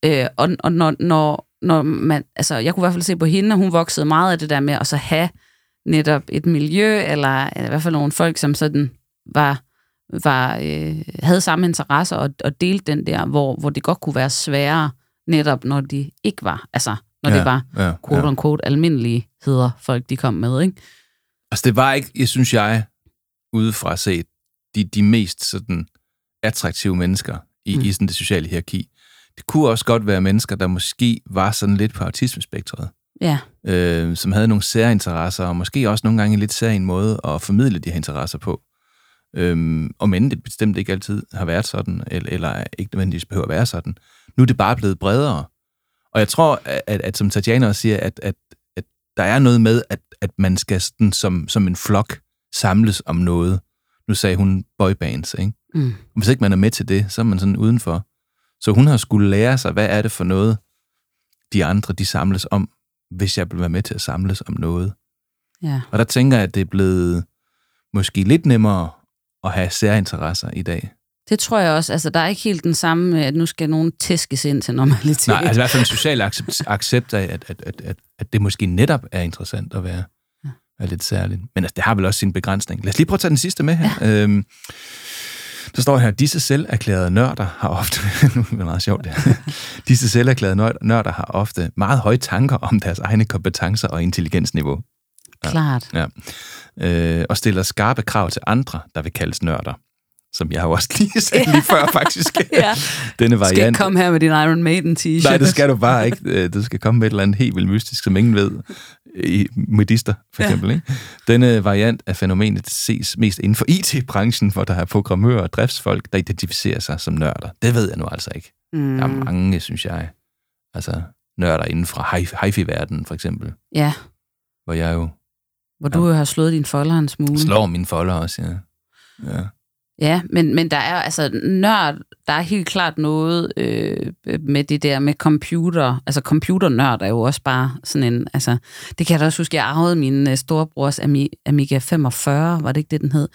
Øh, og, og når, når, når man, altså, jeg kunne i hvert fald se på hende, at hun voksede meget af det der med at så have netop et miljø, eller, eller i hvert fald nogle folk, som sådan var, var øh, havde samme interesser, og, og delte den der, hvor, hvor det godt kunne være sværere, netop når de ikke var, altså når ja, det var ja, quote ja. on quote almindeligheder, folk de kom med, ikke? Altså, det var ikke, jeg synes jeg, udefra set, de, de mest sådan attraktive mennesker i, mm. I sådan det sociale hierarki. Det kunne også godt være mennesker, der måske var sådan lidt på autismespektret, Ja, øh, som havde nogle særinteresser, og måske også nogle gange en lidt særlig måde at formidle de her interesser på. Øhm, og men det bestemt ikke altid har været sådan, eller, eller ikke nødvendigvis behøver at være sådan. Nu er det bare blevet bredere. Og jeg tror, at, at, at som Tatjana også siger, at, at, at der er noget med, at, at man skal sådan, som, som en flok samles om noget. Nu sagde hun boybands, ikke? mm. Og hvis ikke man er med til det, så er man sådan udenfor. Så hun har skulle lære sig, hvad er det for noget, de andre de samles om, hvis jeg vil være med til at samles om noget. ja. Og der tænker jeg, at det er blevet måske lidt nemmere at have særinteresser i dag. Det tror jeg også. Altså, der er ikke helt den samme, at nu skal nogen tæskes ind til normalitet. Nej, altså i hvert fald en social accept, accept af, at, at, at, at, at det måske netop er interessant at være, være lidt særligt. Men altså, det har vel også sin begrænsning. Lad os lige prøve at tage den sidste med her. Ja. Øhm, der står her, disse selverklærede nørder har ofte... nu er det meget sjovt, det. Disse selverklærede nør- nørder har ofte meget høje tanker om deres egne kompetencer og intelligensniveau. Klart. Ja. Øh, og stiller skarpe krav til andre, der vil kaldes nørder. Som jeg har også lige sagde lige før, faktisk. Ja. Denne Du skal variant. ikke komme her med din Iron Maiden t-shirt. Nej, det skal du bare ikke. Øh, Du skal komme med et eller andet helt vildt mystisk, som ingen ved. I medister, for Ja. eksempel. Ikke? Denne variant af fænomenet ses mest inden for IT-branchen, hvor der er programmører og driftsfolk, der identificerer sig som nørder. Det ved jeg nu altså ikke. Mm. Der er mange, synes jeg, altså nørder inden fra hi- hi-fi-verdenen, for eksempel, Ja, hvor jeg jo hvor du jo har slået din folder en smule. slår mine folder også, ja. ja. Ja, men, men der er altså nørd, der er helt klart noget øh, med det der med computer. Altså computernørd er jo også bare sådan en, altså, det kan jeg da også huske, jeg arvede min øh, storebrors Ami- Amiga 45, var det ikke det, den hed?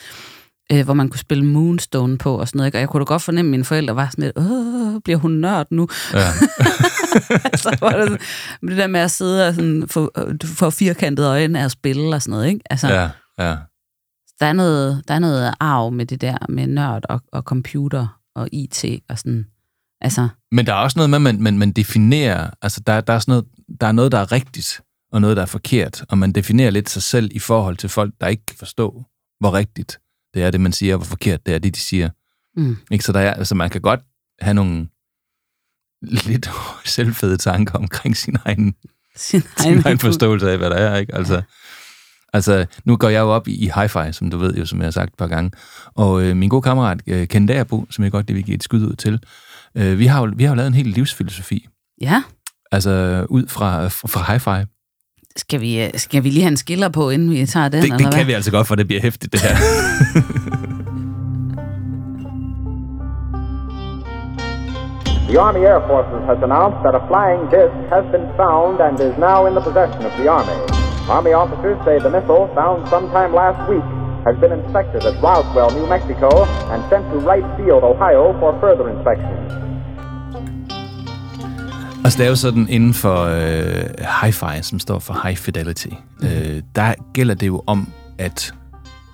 Øh, hvor man kunne spille Moonstone på og sådan noget. Ikke? Og jeg kunne da godt fornemme, at mine forældre var sådan lidt, åh, bliver hun nørd nu? ja. så var det, sådan, det der med at sidde og sådan, få, øh, får firkantede øjne af at spille og sådan noget, ikke? Altså, ja, ja. der er noget, der er noget arv med det der med nørd og, og computer og IT og sådan. Altså, Men der er også noget med, at man, man, man definerer, altså der, der, er sådan noget, der er noget, der er rigtigt, og noget, der er forkert, og man definerer lidt sig selv i forhold til folk, der ikke kan forstå, hvor rigtigt det er, det man siger, og hvor forkert det er, det de siger. Mm. Ikke? Så der er, altså man kan godt have nogle lidt selvfede tanker omkring sin egen, Sin sin egen forståelse af, hvad der er. Ikke? Altså, altså, nu går jeg jo op i, i hi-fi, som du ved jo, som jeg har sagt et par gange. Og øh, min gode kammerat, øh, Ken Dagerbo, som jeg godt det vil give et skud ud til, øh, vi, har jo, vi har jo lavet en hel livsfilosofi, Ja, altså ud fra, fra, fra hi-fi. Skal vi, øh, skal vi lige have en skiller på, inden vi tager den? Det, eller det hvad? kan vi altså godt, for det bliver hæftigt, det her. The Army Air Forces has announced that a flying disc has been found and is now in the possession of the Army. Army officers say the missile, found sometime last week, has been inspected at Roswell, New Mexico, and sent to Wright Field, Ohio, for further inspection. Altså, det er jo sådan inden for øh, hi-fi, som står for high fidelity, mm. øh, der gælder det jo om at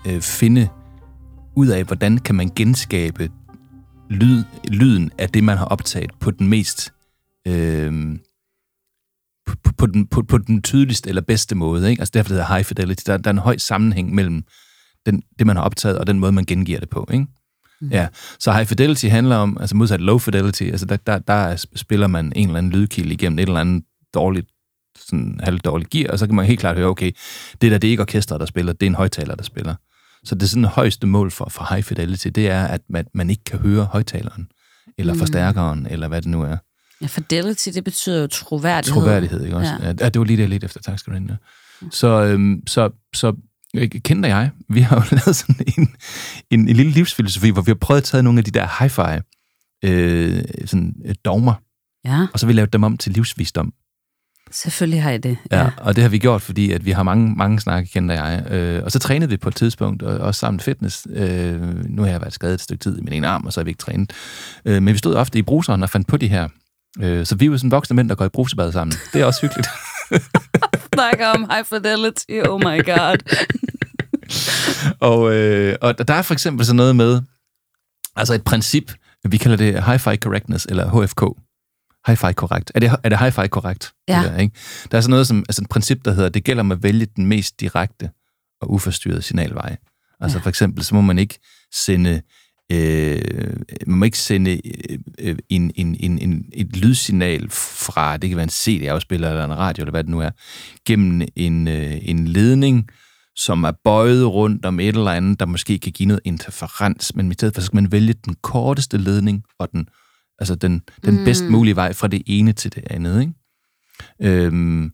øh, finde ud af, hvordan kan man genskabe lyd, lyden af det, man har optaget på den mest øh, på, på, den, på, på den tydeligste eller bedste måde. Ikke? Altså derfor det hedder high fidelity. Der, der er en høj sammenhæng mellem den, det, man har optaget, og den måde, man gengiver det på. Ikke? Mm. Ja, så high fidelity handler om, altså modsat low fidelity, altså der, der, der spiller man en eller anden lydkilde igennem et eller andet dårligt, sådan halvdårligt gear, og så kan man helt klart høre, okay, det der, det er ikke orkestret, der spiller, det er en højtaler, der spiller. Så det er sådan det højeste mål for, for high fidelity, det er, at man, man ikke kan høre højtaleren, eller Mm. forstærkeren, eller hvad det nu er. Ja, fidelity, det betyder jo troværdighed. Troværdighed, ikke også? Ja. Ja. det var lige det, jeg lidt efter. Tak skal du have. Ja. Så, øhm, så, så øh, Kent og jeg, vi har jo lavet sådan en, en, en lille livsfilosofi, hvor vi har prøvet at tage nogle af de der hi-fi øh, sådan, øh, dogmer, Ja, og så har vi lavet dem om til livsvisdom. selvfølgelig har jeg det. Ja. ja. Og det har vi gjort, fordi at vi har mange, mange snakke, Kent og jeg. Øh, og så trænede vi på et tidspunkt, og også sammen fitness. Øh, nu har jeg været skadet et stykke tid i min ene arm, og så har vi ikke trænet. Øh, men vi stod ofte i bruseren og fandt på de her. Øh, så vi er jo sådan voksne mænd, der går i brusebad sammen. Det er også hyggeligt. Snakker om high fidelity, oh my god. og, øh, og der er for eksempel sådan noget med, altså et princip, vi kalder det hi-fi correctness, eller HFK. Hi-fi korrekt. Er det, er det hi-fi korrekt? Ja. Det der, ikke? der er sådan noget som, altså et princip, der hedder, det gælder om at vælge den mest direkte og uforstyrrede signalvej. Altså Ja. for eksempel, så må man ikke sende, øh, man må ikke sende øh, en, en, en, en, et lydsignal fra, det kan være en CD-afspiller eller en radio, eller hvad det nu er, gennem en, øh, en ledning, som er bøjet rundt om et eller andet, der måske kan give noget interferens, men i stedet for, skal man vælge den korteste ledning, og den, altså den, den mm. bedst mulige vej fra det ene til det andet. Ikke? Øhm,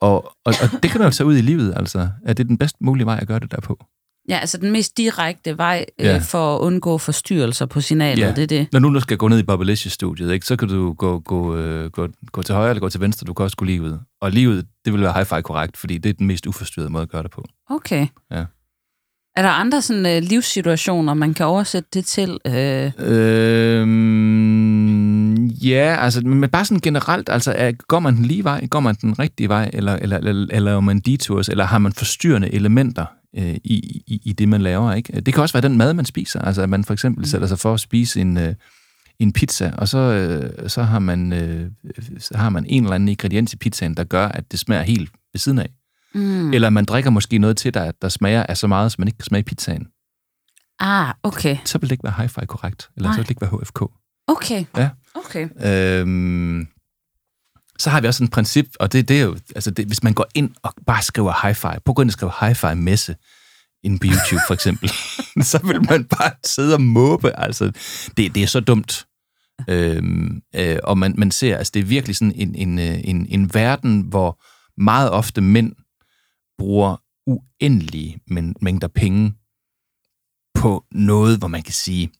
og, og, og det kan du jo tage ud i livet, altså. Er det den bedst mulige vej at gøre det der på? Ja, altså den mest direkte vej øh, Ja. for at undgå forstyrrelser på signalet, det er det. Når nu du skal gå ned i Bobbalicious-studiet, ikke, så kan du gå, gå, øh, gå, gå til højre eller gå til venstre. Du kan også gå lige ud. Og lige ud, det vil være hi-fi korrekt, fordi det er den mest uforstyrrede måde at gøre det på. Okay. Ja. Er der andre sådan, øh, livssituationer, man kan oversætte det til? Øh, Øhm, ja, altså, men bare sådan generelt, altså, er, går man den lige vej, går man den rigtige vej, eller, eller, eller, eller er man detours, eller har man forstyrrende elementer øh, i, i, i det, man laver, ikke? Det kan også være den mad, man spiser, altså, at man for eksempel sætter sig for at spise en, øh, en pizza, og så, øh, så, har man, øh, så har man en eller anden ingrediens i pizzaen, der gør, at det smager helt ved siden af. mm. Eller man drikker måske noget til, der, der smager af så meget, som man ikke kan smage pizzaen. Ah, okay. Så vil det ikke være hi-fi korrekt, eller Nej. så vil det ikke være HFK. Okay. Ja. Okay. Øhm, så har vi også en princip, og det, det er jo, altså det, hvis man går ind og bare skriver hi-fi, på grund af at skrive hi-fi messe, inde på YouTube for eksempel, så vil man bare sidde og måbe, altså det, det er så dumt. Øhm, øh, og man, man ser, altså det er virkelig sådan en, en, øh, en, en verden, hvor meget ofte mænd bruger uendelige men, mængder penge på noget, hvor man kan sige,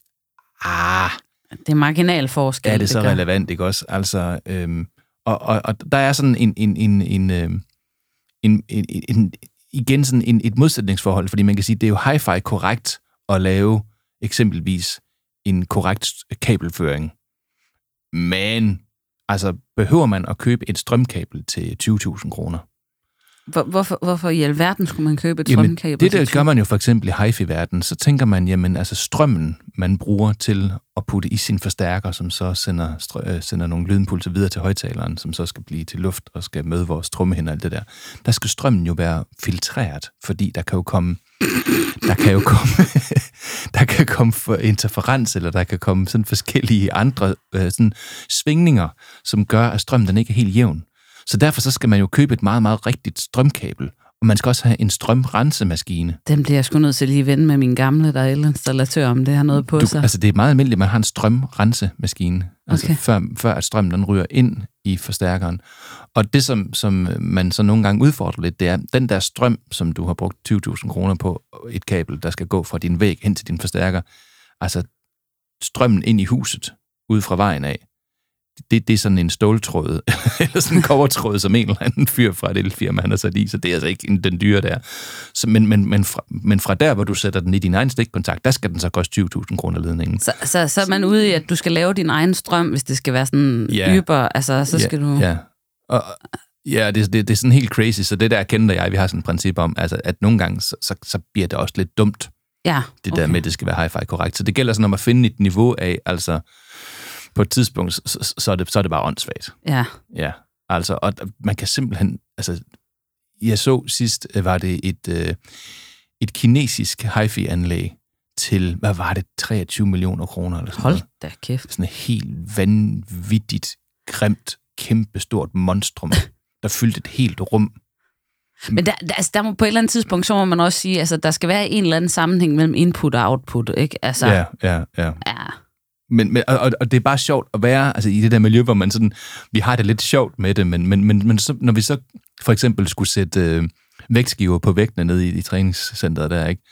ah, Det er marginal forskel. er det så gør. relevant, ikke også? Altså, øhm, og, og, og der er sådan en, en, en, en, øhm, en, en, en igen sådan en, et modsætningsforhold, fordi man kan sige, det er jo hi-fi korrekt at lave eksempelvis en korrekt kabelføring. Men altså, behøver man at købe et strømkabel til 20.000 kroner? Hvor, hvorfor, hvorfor i alverden skulle man købe et strømkabel? det der gør man jo for eksempel i hi-fi-verdenen, så tænker man, jamen altså strømmen, man bruger til at putte i sin forstærker, som så sender, strø- øh, sender nogle lydimpulser videre til højtaleren, som så skal blive til luft og skal møde vores trommehinder og alt det der. Der skal strømmen jo være filtreret, fordi der kan jo komme der kan jo komme, der kan komme for interferens, eller der kan komme sådan forskellige andre øh, sådan svingninger, som gør, at strømmen den ikke er helt jævn. Så derfor så skal man jo købe et meget, meget rigtigt strømkabel, og man skal også have en strømrensemaskine. Den bliver jeg sgu nødt til lige at vende med min gamle, der er elinstallatør, om det har noget på Du, sig. altså det er meget almindeligt, at man har en strømrensemaskine, altså Okay. før, før at strømmen den ryger ind i forstærkeren. Og det, som, som man så nogle gange udfordrer lidt, det er, den der strøm, som du har brugt 20.000 kroner på, et kabel, der skal gå fra din væg hen til din forstærker, altså strømmen ind i huset, ud fra vejen af, det, det er sådan en ståltråd, eller sådan en kovertråd, som en eller anden fyr fra et elfirma, han har sat i, så det er altså ikke en- den dyre der. Så, men, men, men, fra, men fra der, hvor du sætter den i din egen stikkontakt, der skal den så koste 20.000 kroner ledningen. Så, så, så er man ude i, at du skal lave din egen strøm, hvis det skal være sådan Ja. yber. Altså, så skal ja, du... Ja, og, ja det, det, det er sådan helt crazy, så det der kender jeg, vi har sådan et princip om, altså, at nogle gange, så, så, så bliver det også lidt dumt, ja det der med, at det skal være hi-fi korrekt. Så det gælder sådan om at finde et niveau af, altså på et tidspunkt, så, så, er, det, så er det bare åndssvagt. Ja. Ja, altså, og man kan simpelthen, altså, jeg så sidst, øh, var det et, øh, et kinesisk hi-fi-anlæg til, hvad var det, 23 millioner kroner eller sådan Hold noget. da kæft. Sådan et helt vanvittigt, grimt, kæmpestort monstrum, der fyldte et helt rum. Men der, der, altså, der må på et eller andet tidspunkt, så må man også sige, altså, der skal være en eller anden sammenhæng mellem input og output, ikke? Altså, Ja, ja, ja. Men, men, og, og det er bare sjovt at være altså, i det der miljø, hvor man sådan, vi har det lidt sjovt med det, men, men, men, men så, når vi så for eksempel skulle sætte øh, vægtskiver på vægtene nede i, i træningscenteret der, ikke?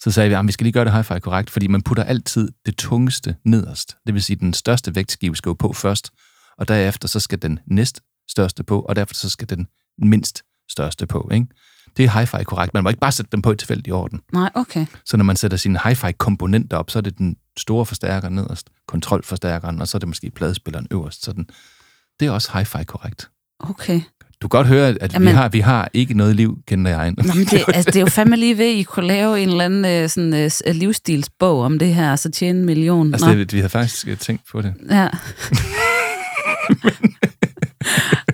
så sagde vi, ah, at vi skal lige gøre det hi-fi korrekt, fordi man putter altid det tungeste nederst. Det vil sige, at den største vægtskive skal jo på først, og derefter så skal den næst største på, og derefter så skal den mindst største på. Ikke? Det er hi-fi korrekt. Man må ikke bare sætte dem på i tilfældig orden. Nej, okay. Så når man sætter sine hi-fi komponenter op, så er det den store forstærker nederst, kontrolforstærkeren, og så er det måske pladespilleren øverst. Så den, det er også hi-fi korrekt. Okay. Du kan godt høre, at vi Jamen- har, vi har ikke noget liv, kender jeg. Nå, men det, altså, det er jo fandme lige ved, at I kunne lave en eller anden øh, sådan, s- livsstilsbog om det her, og så tjene en million. altså, Nå. det, vi har faktisk tænkt på det. Ja.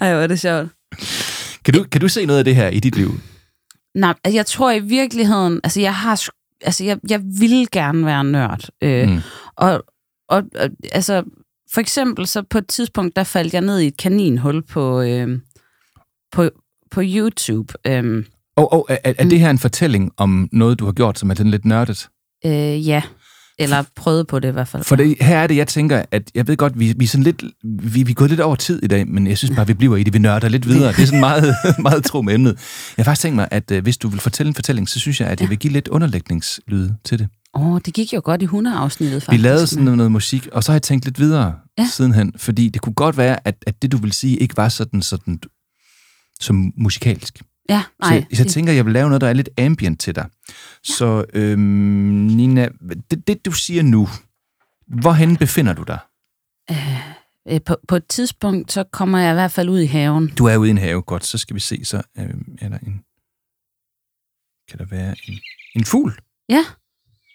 Ej, hvor er det sjovt. Kan du, kan du se noget af det her i dit liv? Nej, altså, jeg tror i virkeligheden, altså jeg har, altså jeg, jeg vil gerne være nørd. Øh, Mm. og, og, og, altså, for eksempel så på et tidspunkt, der faldt jeg ned i et kaninhul på, øh, på, på YouTube. Øh, Og, og er, er det her en fortælling om noget, du har gjort, som er sådan lidt nørdet? øh, ja, eller prøvede på det i hvert fald. For det, her er det, jeg tænker, at jeg ved godt, vi, vi er sådan lidt, vi, vi er gået lidt over tid i dag, men jeg synes bare, vi bliver i det, vi nørder lidt videre. Det er sådan meget, meget tro med emnet. Jeg har faktisk tænkt mig, at øh, hvis du vil fortælle en fortælling, så synes jeg, at jeg vil give lidt underlægningslyde til det. Åh, oh, det gik jo godt i hundeafsnittet, Vi faktisk. lavede sådan noget, noget musik, og så har jeg tænkt lidt videre. Ja. sidenhen, fordi det kunne godt være, at, at det, du vil sige, ikke var sådan, sådan som musikalsk. Ja, nej. jeg, så jeg tænker, jeg vil lave noget, der er lidt ambient til dig. Så øhm, Nina, det, det du siger nu, hvorhen befinder du dig? øh, på, på et tidspunkt, så kommer jeg i hvert fald ud i haven. Du er ude i en have, godt, så skal vi se, så øhm, er der en... Kan der være en, en fugl? Ja,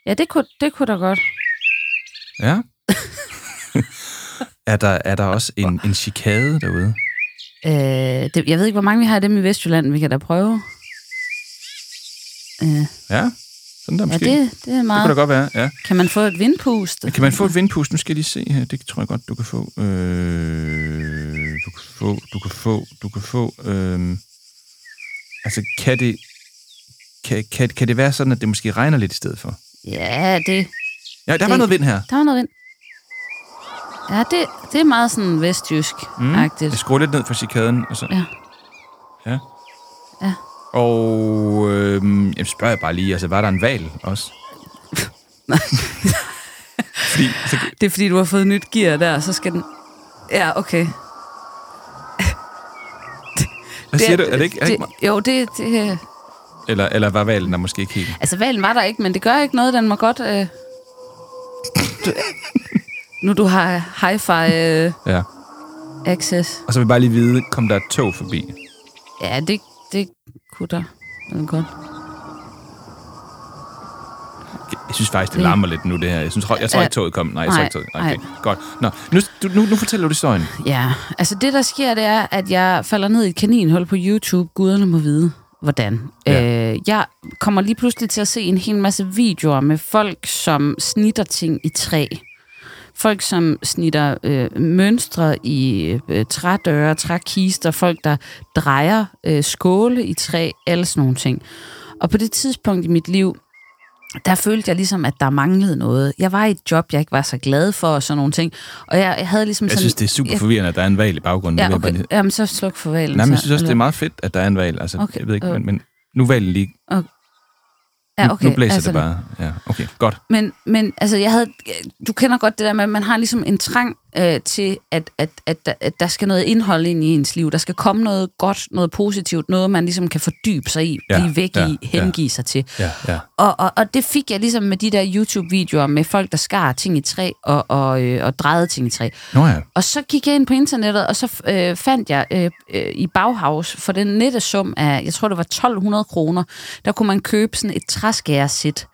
ja det, kunne, det kunne da godt. Ja. er, der, er der også en, en chikade derude? Øh, det, jeg ved ikke, hvor mange vi har af dem i Vestjylland. Vi kan da prøve. Øh, Ja, sådan der ja, måske. det, det er det meget... kunne da godt være, ja. Kan man få et vindpust? Kan man få et vindpust? Nu skal jeg lige se her. Det tror jeg godt, du kan få. Øh, du kan få, du kan få, du kan få. Øh, altså, kan det, kan, kan, kan det være sådan, at det måske regner lidt i stedet for? Ja, det, Ja, der var Det- noget vind her. der var noget vind. Ja, det, det er meget sådan vestjysk-agtigt. Jeg skruer lidt ned for chikaden. Og så. Ja. Ja. Ja. Og øh, jeg spørger jeg bare lige, altså var der en val også? Fordi, så, Det er fordi, du har fået nyt gear der, så skal den... Ja, okay. hvad siger du? Er det ikke, er det ikke det, Jo, det, det... eller, eller var valen der måske ikke helt? Altså, valen var der ikke, men det gør ikke noget. Den må godt... Øh, du, nu du har hi-fi øh, Ja. access. Og så vil jeg bare lige vide, kom der et tog forbi? Ja, det, det kunne der. Er godt. Jeg synes faktisk, det larmer lidt nu, det her. Jeg, synes, jeg tror ikke, toget kom. Nej, jeg tror ikke, toget. Okay, godt. Nå, nu, nu, nu fortæller du historien. Ja, altså det, der sker, det er, at jeg falder ned i et kaninhul på YouTube. Guderne må vide, hvordan. Ja. Øh, jeg kommer lige pludselig til at se en hel masse videoer med folk, som snitter ting i træ. Folk, som snitter øh, mønstre i øh, trædøre, trækister, folk, der drejer øh, skåle i træ, alle sådan nogle ting. Og på det tidspunkt i mit liv, der følte jeg ligesom, at der manglede noget. Jeg var i et job, jeg ikke var så glad for, og sådan nogle ting. Og jeg, jeg havde ligesom Jeg sådan... synes, det er super forvirrende, at der er en valg i baggrunden. Ja, jeg bare okay. lige- Jamen, så sluk for valen. Nej, men jeg synes også, det er meget fedt, at der er en valg. Altså, Okay, jeg ved ikke, øh. men, men nu valget lige... Ja, okay. Nu blæser altså, det bare. Ja, okay, godt. Men, men altså, jeg havde, du kender godt det der med, at man har ligesom en trang øh, til, at, at, at, der- at der skal noget indhold ind i ens liv. Der skal komme noget godt, noget positivt, noget man ligesom kan fordybe sig i, Ja, blive væk ja, i, hengive sig til. Ja, ja. Og, og, og det fik jeg ligesom med de der YouTube-videoer med folk, der skar ting i træ og, og, øh, og drejede ting i træ. Nå ja. Og så gik jeg ind på internettet, og så øh, fandt jeg øh, øh, i Bauhaus for den nette sum af, jeg tror det var 1200 kroner, der kunne man købe sådan et træskæresæt.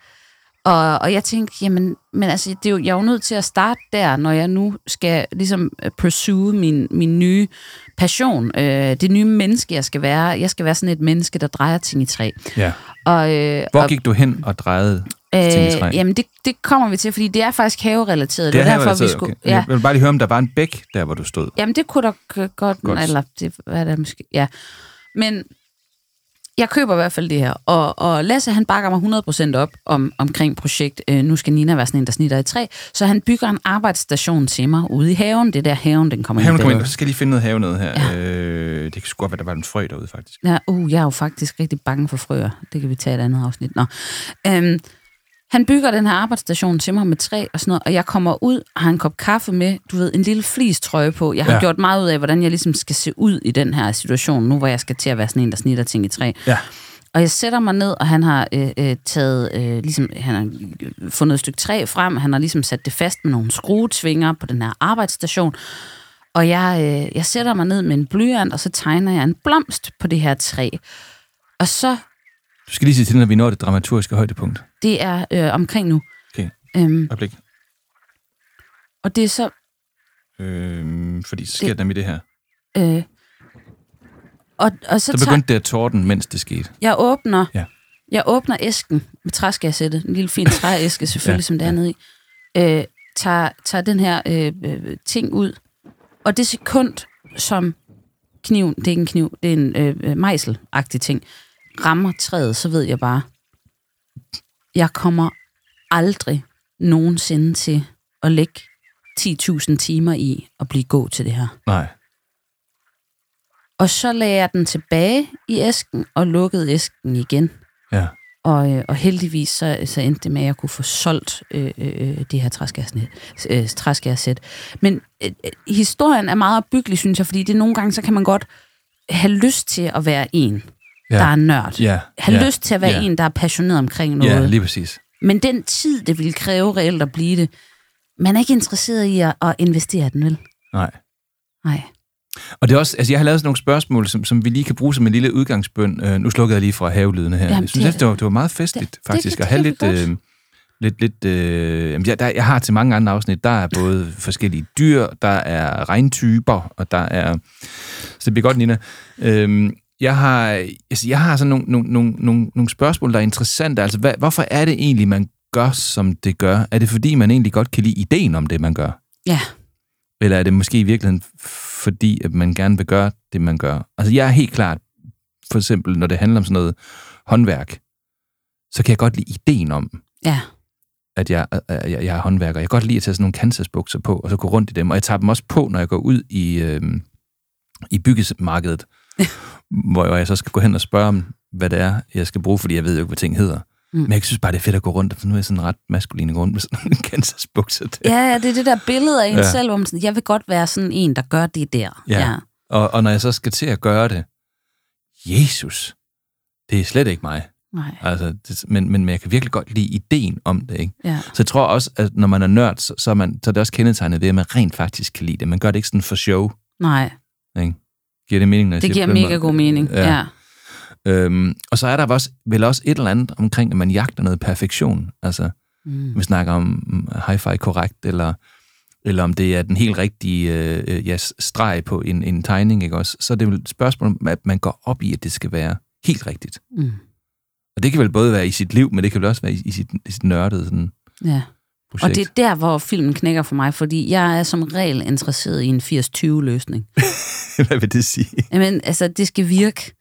Og, og jeg tænkte, jamen, men altså, det er jo, jeg er jo nødt til at starte der, når jeg nu skal ligesom øh, pursue min, min nye passion, øh, det nye menneske, jeg skal være. Jeg skal være sådan et menneske, der drejer ting i træ. ja. Og, øh, Hvor og, gik du hen og drejede ting i træ? Øh, jamen, det, det kommer vi til, fordi det er faktisk haverelateret. det er var her, derfor, vi skulle, okay. Jeg vil bare lige høre, om der var en bæk, der hvor du stod. Jamen, det kunne da godt, Godt. eller det hvad er det måske, ja. Men jeg køber i hvert fald det her, og, og Lasse, han bakker mig 100% op om, omkring projekt. Øh, nu skal Nina være sådan en, der snitter i træ, så han bygger en arbejdsstation til mig ude i haven. Det er der haven, den kommer Haven ind billedet. så skal jeg lige finde noget have noget her. Ja. Øh, det kan sgu godt være, der var en frø derude, faktisk. Ja, uh, jeg er jo faktisk rigtig bange for frøer. Det kan vi tage et andet afsnit. Nå. Øhm, han bygger den her arbejdsstation til mig med træ og sådan noget, og jeg kommer ud og har en kop kaffe med, du ved, en lille flistrøje på. Jeg har Ja. gjort meget ud af, hvordan jeg ligesom skal se ud i den her situation, nu hvor jeg skal til at være sådan en, der snitter ting i træ. Ja. Og jeg sætter mig ned, og han har øh, øh, taget, øh, ligesom, han har fundet et stykke træ frem, han har ligesom sat det fast med nogle skruetvinger på den her arbejdsstation. Og jeg, øh, jeg sætter mig ned med en blyant, og så tegner jeg en blomst på det her træ. Og så, Du skal lige sige til, når vi når det dramaturgiske højdepunkt. Det er øh, omkring nu. Okay, Øhm, øjeblik. og det er så, Øh, fordi så sker Det- der med det her. øh, og, og så, Så tager, begyndte det at torden, mens det skete. jeg åbner, Ja. jeg åbner æsken med træskærsættet, en lille fin trææske selvfølgelig, Ja, som det er ja. nede i, øh, tager, tager den her øh, øh, ting ud, og det sekund, som kniven, det er ikke en kniv, det er en øh, øh, mejselagtig ting, rammer træet, så ved jeg bare, jeg kommer aldrig nogensinde til at lægge 10.000 timer i at blive god til det her. Nej. Og så lagde jeg den tilbage i æsken og lukkede æsken igen. Ja. Og, øh, og heldigvis så, så endte det med, at jeg kunne få solgt øh, øh, det her øh, træskærsæt. Men øh, øh, historien er meget opbyggelig, synes jeg, fordi det nogle gange, så kan man godt have lyst til at være en, Ja. der er nørd. Ja. Have ja. lyst til at være ja. en, der er passioneret omkring noget. Ja, lige præcis. Men den tid, det ville kræve reelt at blive det, man er ikke interesseret i at, at investere den, vel? Nej. Nej. Og det er også, altså jeg har lavet sådan nogle spørgsmål, som, som vi lige kan bruge som en lille udgangsbøn. Øh, nu slukker jeg lige fra havelydene her. Jamen, jeg synes, det- det, det, var, det var meget festligt, det- faktisk, det at have kan lidt... vi godt. Øh, lidt, lidt øh, jamen, jeg, der, jeg har til mange andre afsnit, der er både forskellige dyr, der er regntyper, og der er... Så det bliver godt, Nina. Øhm, jeg har, altså, jeg har sådan nogle, nogle, nogle, nogle, nogle spørgsmål, der er interessante. Altså, hvad, hvorfor er det egentlig, man gør, som det gør? Er det, fordi man egentlig godt kan lide ideen om det, man gør? Ja. Eller er det måske i virkeligheden fordi, at man gerne vil gøre det, man gør? Altså, jeg er helt klart, for eksempel, når det handler om sådan noget håndværk, så kan jeg godt lide ideen om, Ja. at jeg, jeg, jeg er håndværker. Jeg kan godt lide at tage sådan nogle Kansas-bukser på, og så gå rundt i dem. Og jeg tager dem også på, når jeg går ud i, øh, i byggemarkedet, hvor jeg så skal gå hen og spørge om, hvad det er, jeg skal bruge, fordi jeg ved jo ikke, hvad ting hedder. Mm. Men jeg synes bare, det er fedt at gå rundt, for nu er jeg sådan ret maskulin rundt med sådan nogle Kansas-bukser. Der. Ja, ja, det er det der billede af en ja. selv, hvor man sådan, jeg vil godt være sådan en, der gør det der. Ja. ja. Og, og når jeg så skal til at gøre det, Jesus, det er slet ikke mig. Nej. Altså, det, men, men, men jeg kan virkelig godt lide ideen om det, ikke? Ja. Så jeg tror også, at når man er nørd, så, så, er, man, så er det også kendetegnet ved, at man rent faktisk kan lide det. Man gør det ikke sådan for show, Nej, ikke? Giver det mening, når jeg det siger giver mega god mening. Ja. ja. Øhm, og så er der også, vel også et eller andet omkring, at man jagter noget perfektion. Altså, mm. vi snakker om mm, hi-fi korrekt, eller, eller om det er den helt rigtige øh, ja, streg på en, en tegning, ikke også? Så er det et spørgsmål at man går op i, at det skal være helt rigtigt. Mm. Og det kan vel både være i sit liv, men det kan vel også være i, i, sit, i sit nørdede sådan, Ja. Projekt. Og det er der, hvor filmen knækker for mig, fordi jeg er som regel interesseret i en 80-20-løsning. Hvad vil det sige? Jamen, altså, det skal virke.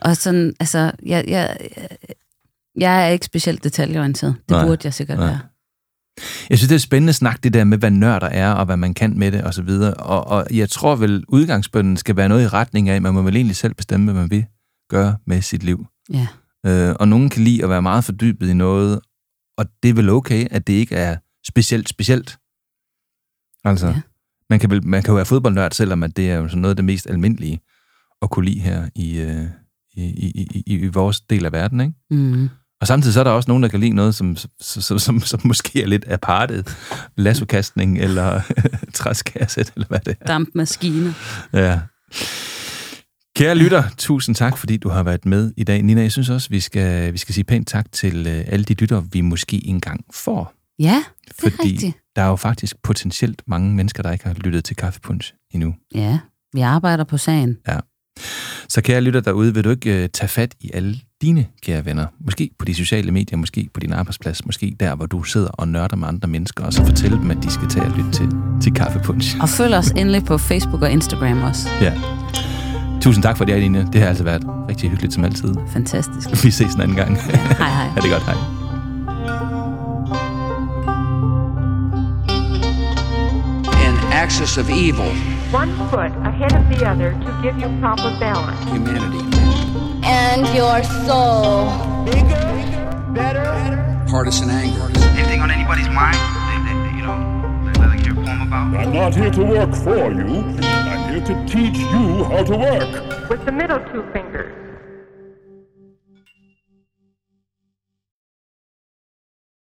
Og sådan, altså, jeg, jeg, jeg er ikke specielt detaljeorienteret. Det Nej, burde jeg sikkert nej. være. Jeg synes, det er spændende snak, det der med, hvad nørder er, og hvad man kan med det, og så videre. Og, og jeg tror vel, udgangsbønden skal være noget i retning af, man må vel egentlig selv bestemme, hvad man vil gøre med sit liv. Ja. Øh, og nogen kan lide at være meget fordybet i noget, og det er vel okay, at det ikke er specielt specielt. Altså, Ja. man, kan vel, man kan jo være fodboldnørd, selvom at det er jo sådan noget af det mest almindelige at kunne lide her i, øh, i, i, i, i, i vores del af verden, ikke? Mm. Og samtidig så er der også nogen, der kan lide noget, som, som, som, som, som måske er lidt apartet. Lassokastning eller træskasset, eller hvad det er. Dampmaskine. Ja. Kære lytter, tusind tak, fordi du har været med i dag. Nina, jeg synes også, vi skal, vi skal sige pænt tak til øh, alle de lytter, vi måske engang får. Ja, det er Fordi rigtigt. der er jo faktisk potentielt mange mennesker, der ikke har lyttet til Kaffepunch endnu. Ja, vi arbejder på sagen. Ja. Så kære lytter derude, vil du ikke øh, tage fat i alle dine kære venner? Måske på de sociale medier, måske på din arbejdsplads, måske der, hvor du sidder og nørder med andre mennesker, og så fortælle dem, at de skal tage og lytte til, til Kaffepunch. Og følg os endelig på Facebook og Instagram også. Ja. Tusind tak for det, Aline. Det har altså været rigtig hyggeligt som altid. Fantastisk. Vi ses en anden gang. Hej hej. Ha' det godt, hej. Axis of evil, One foot ahead of the other to give you proper balance. humanity, And your soul. Bigger, better, better. partisan anger, Anything on anybody's mind? They, they, they, you know, they let hear a poem about? I'm not here to work for you. I'm here to teach you how to work. With the middle two fingers,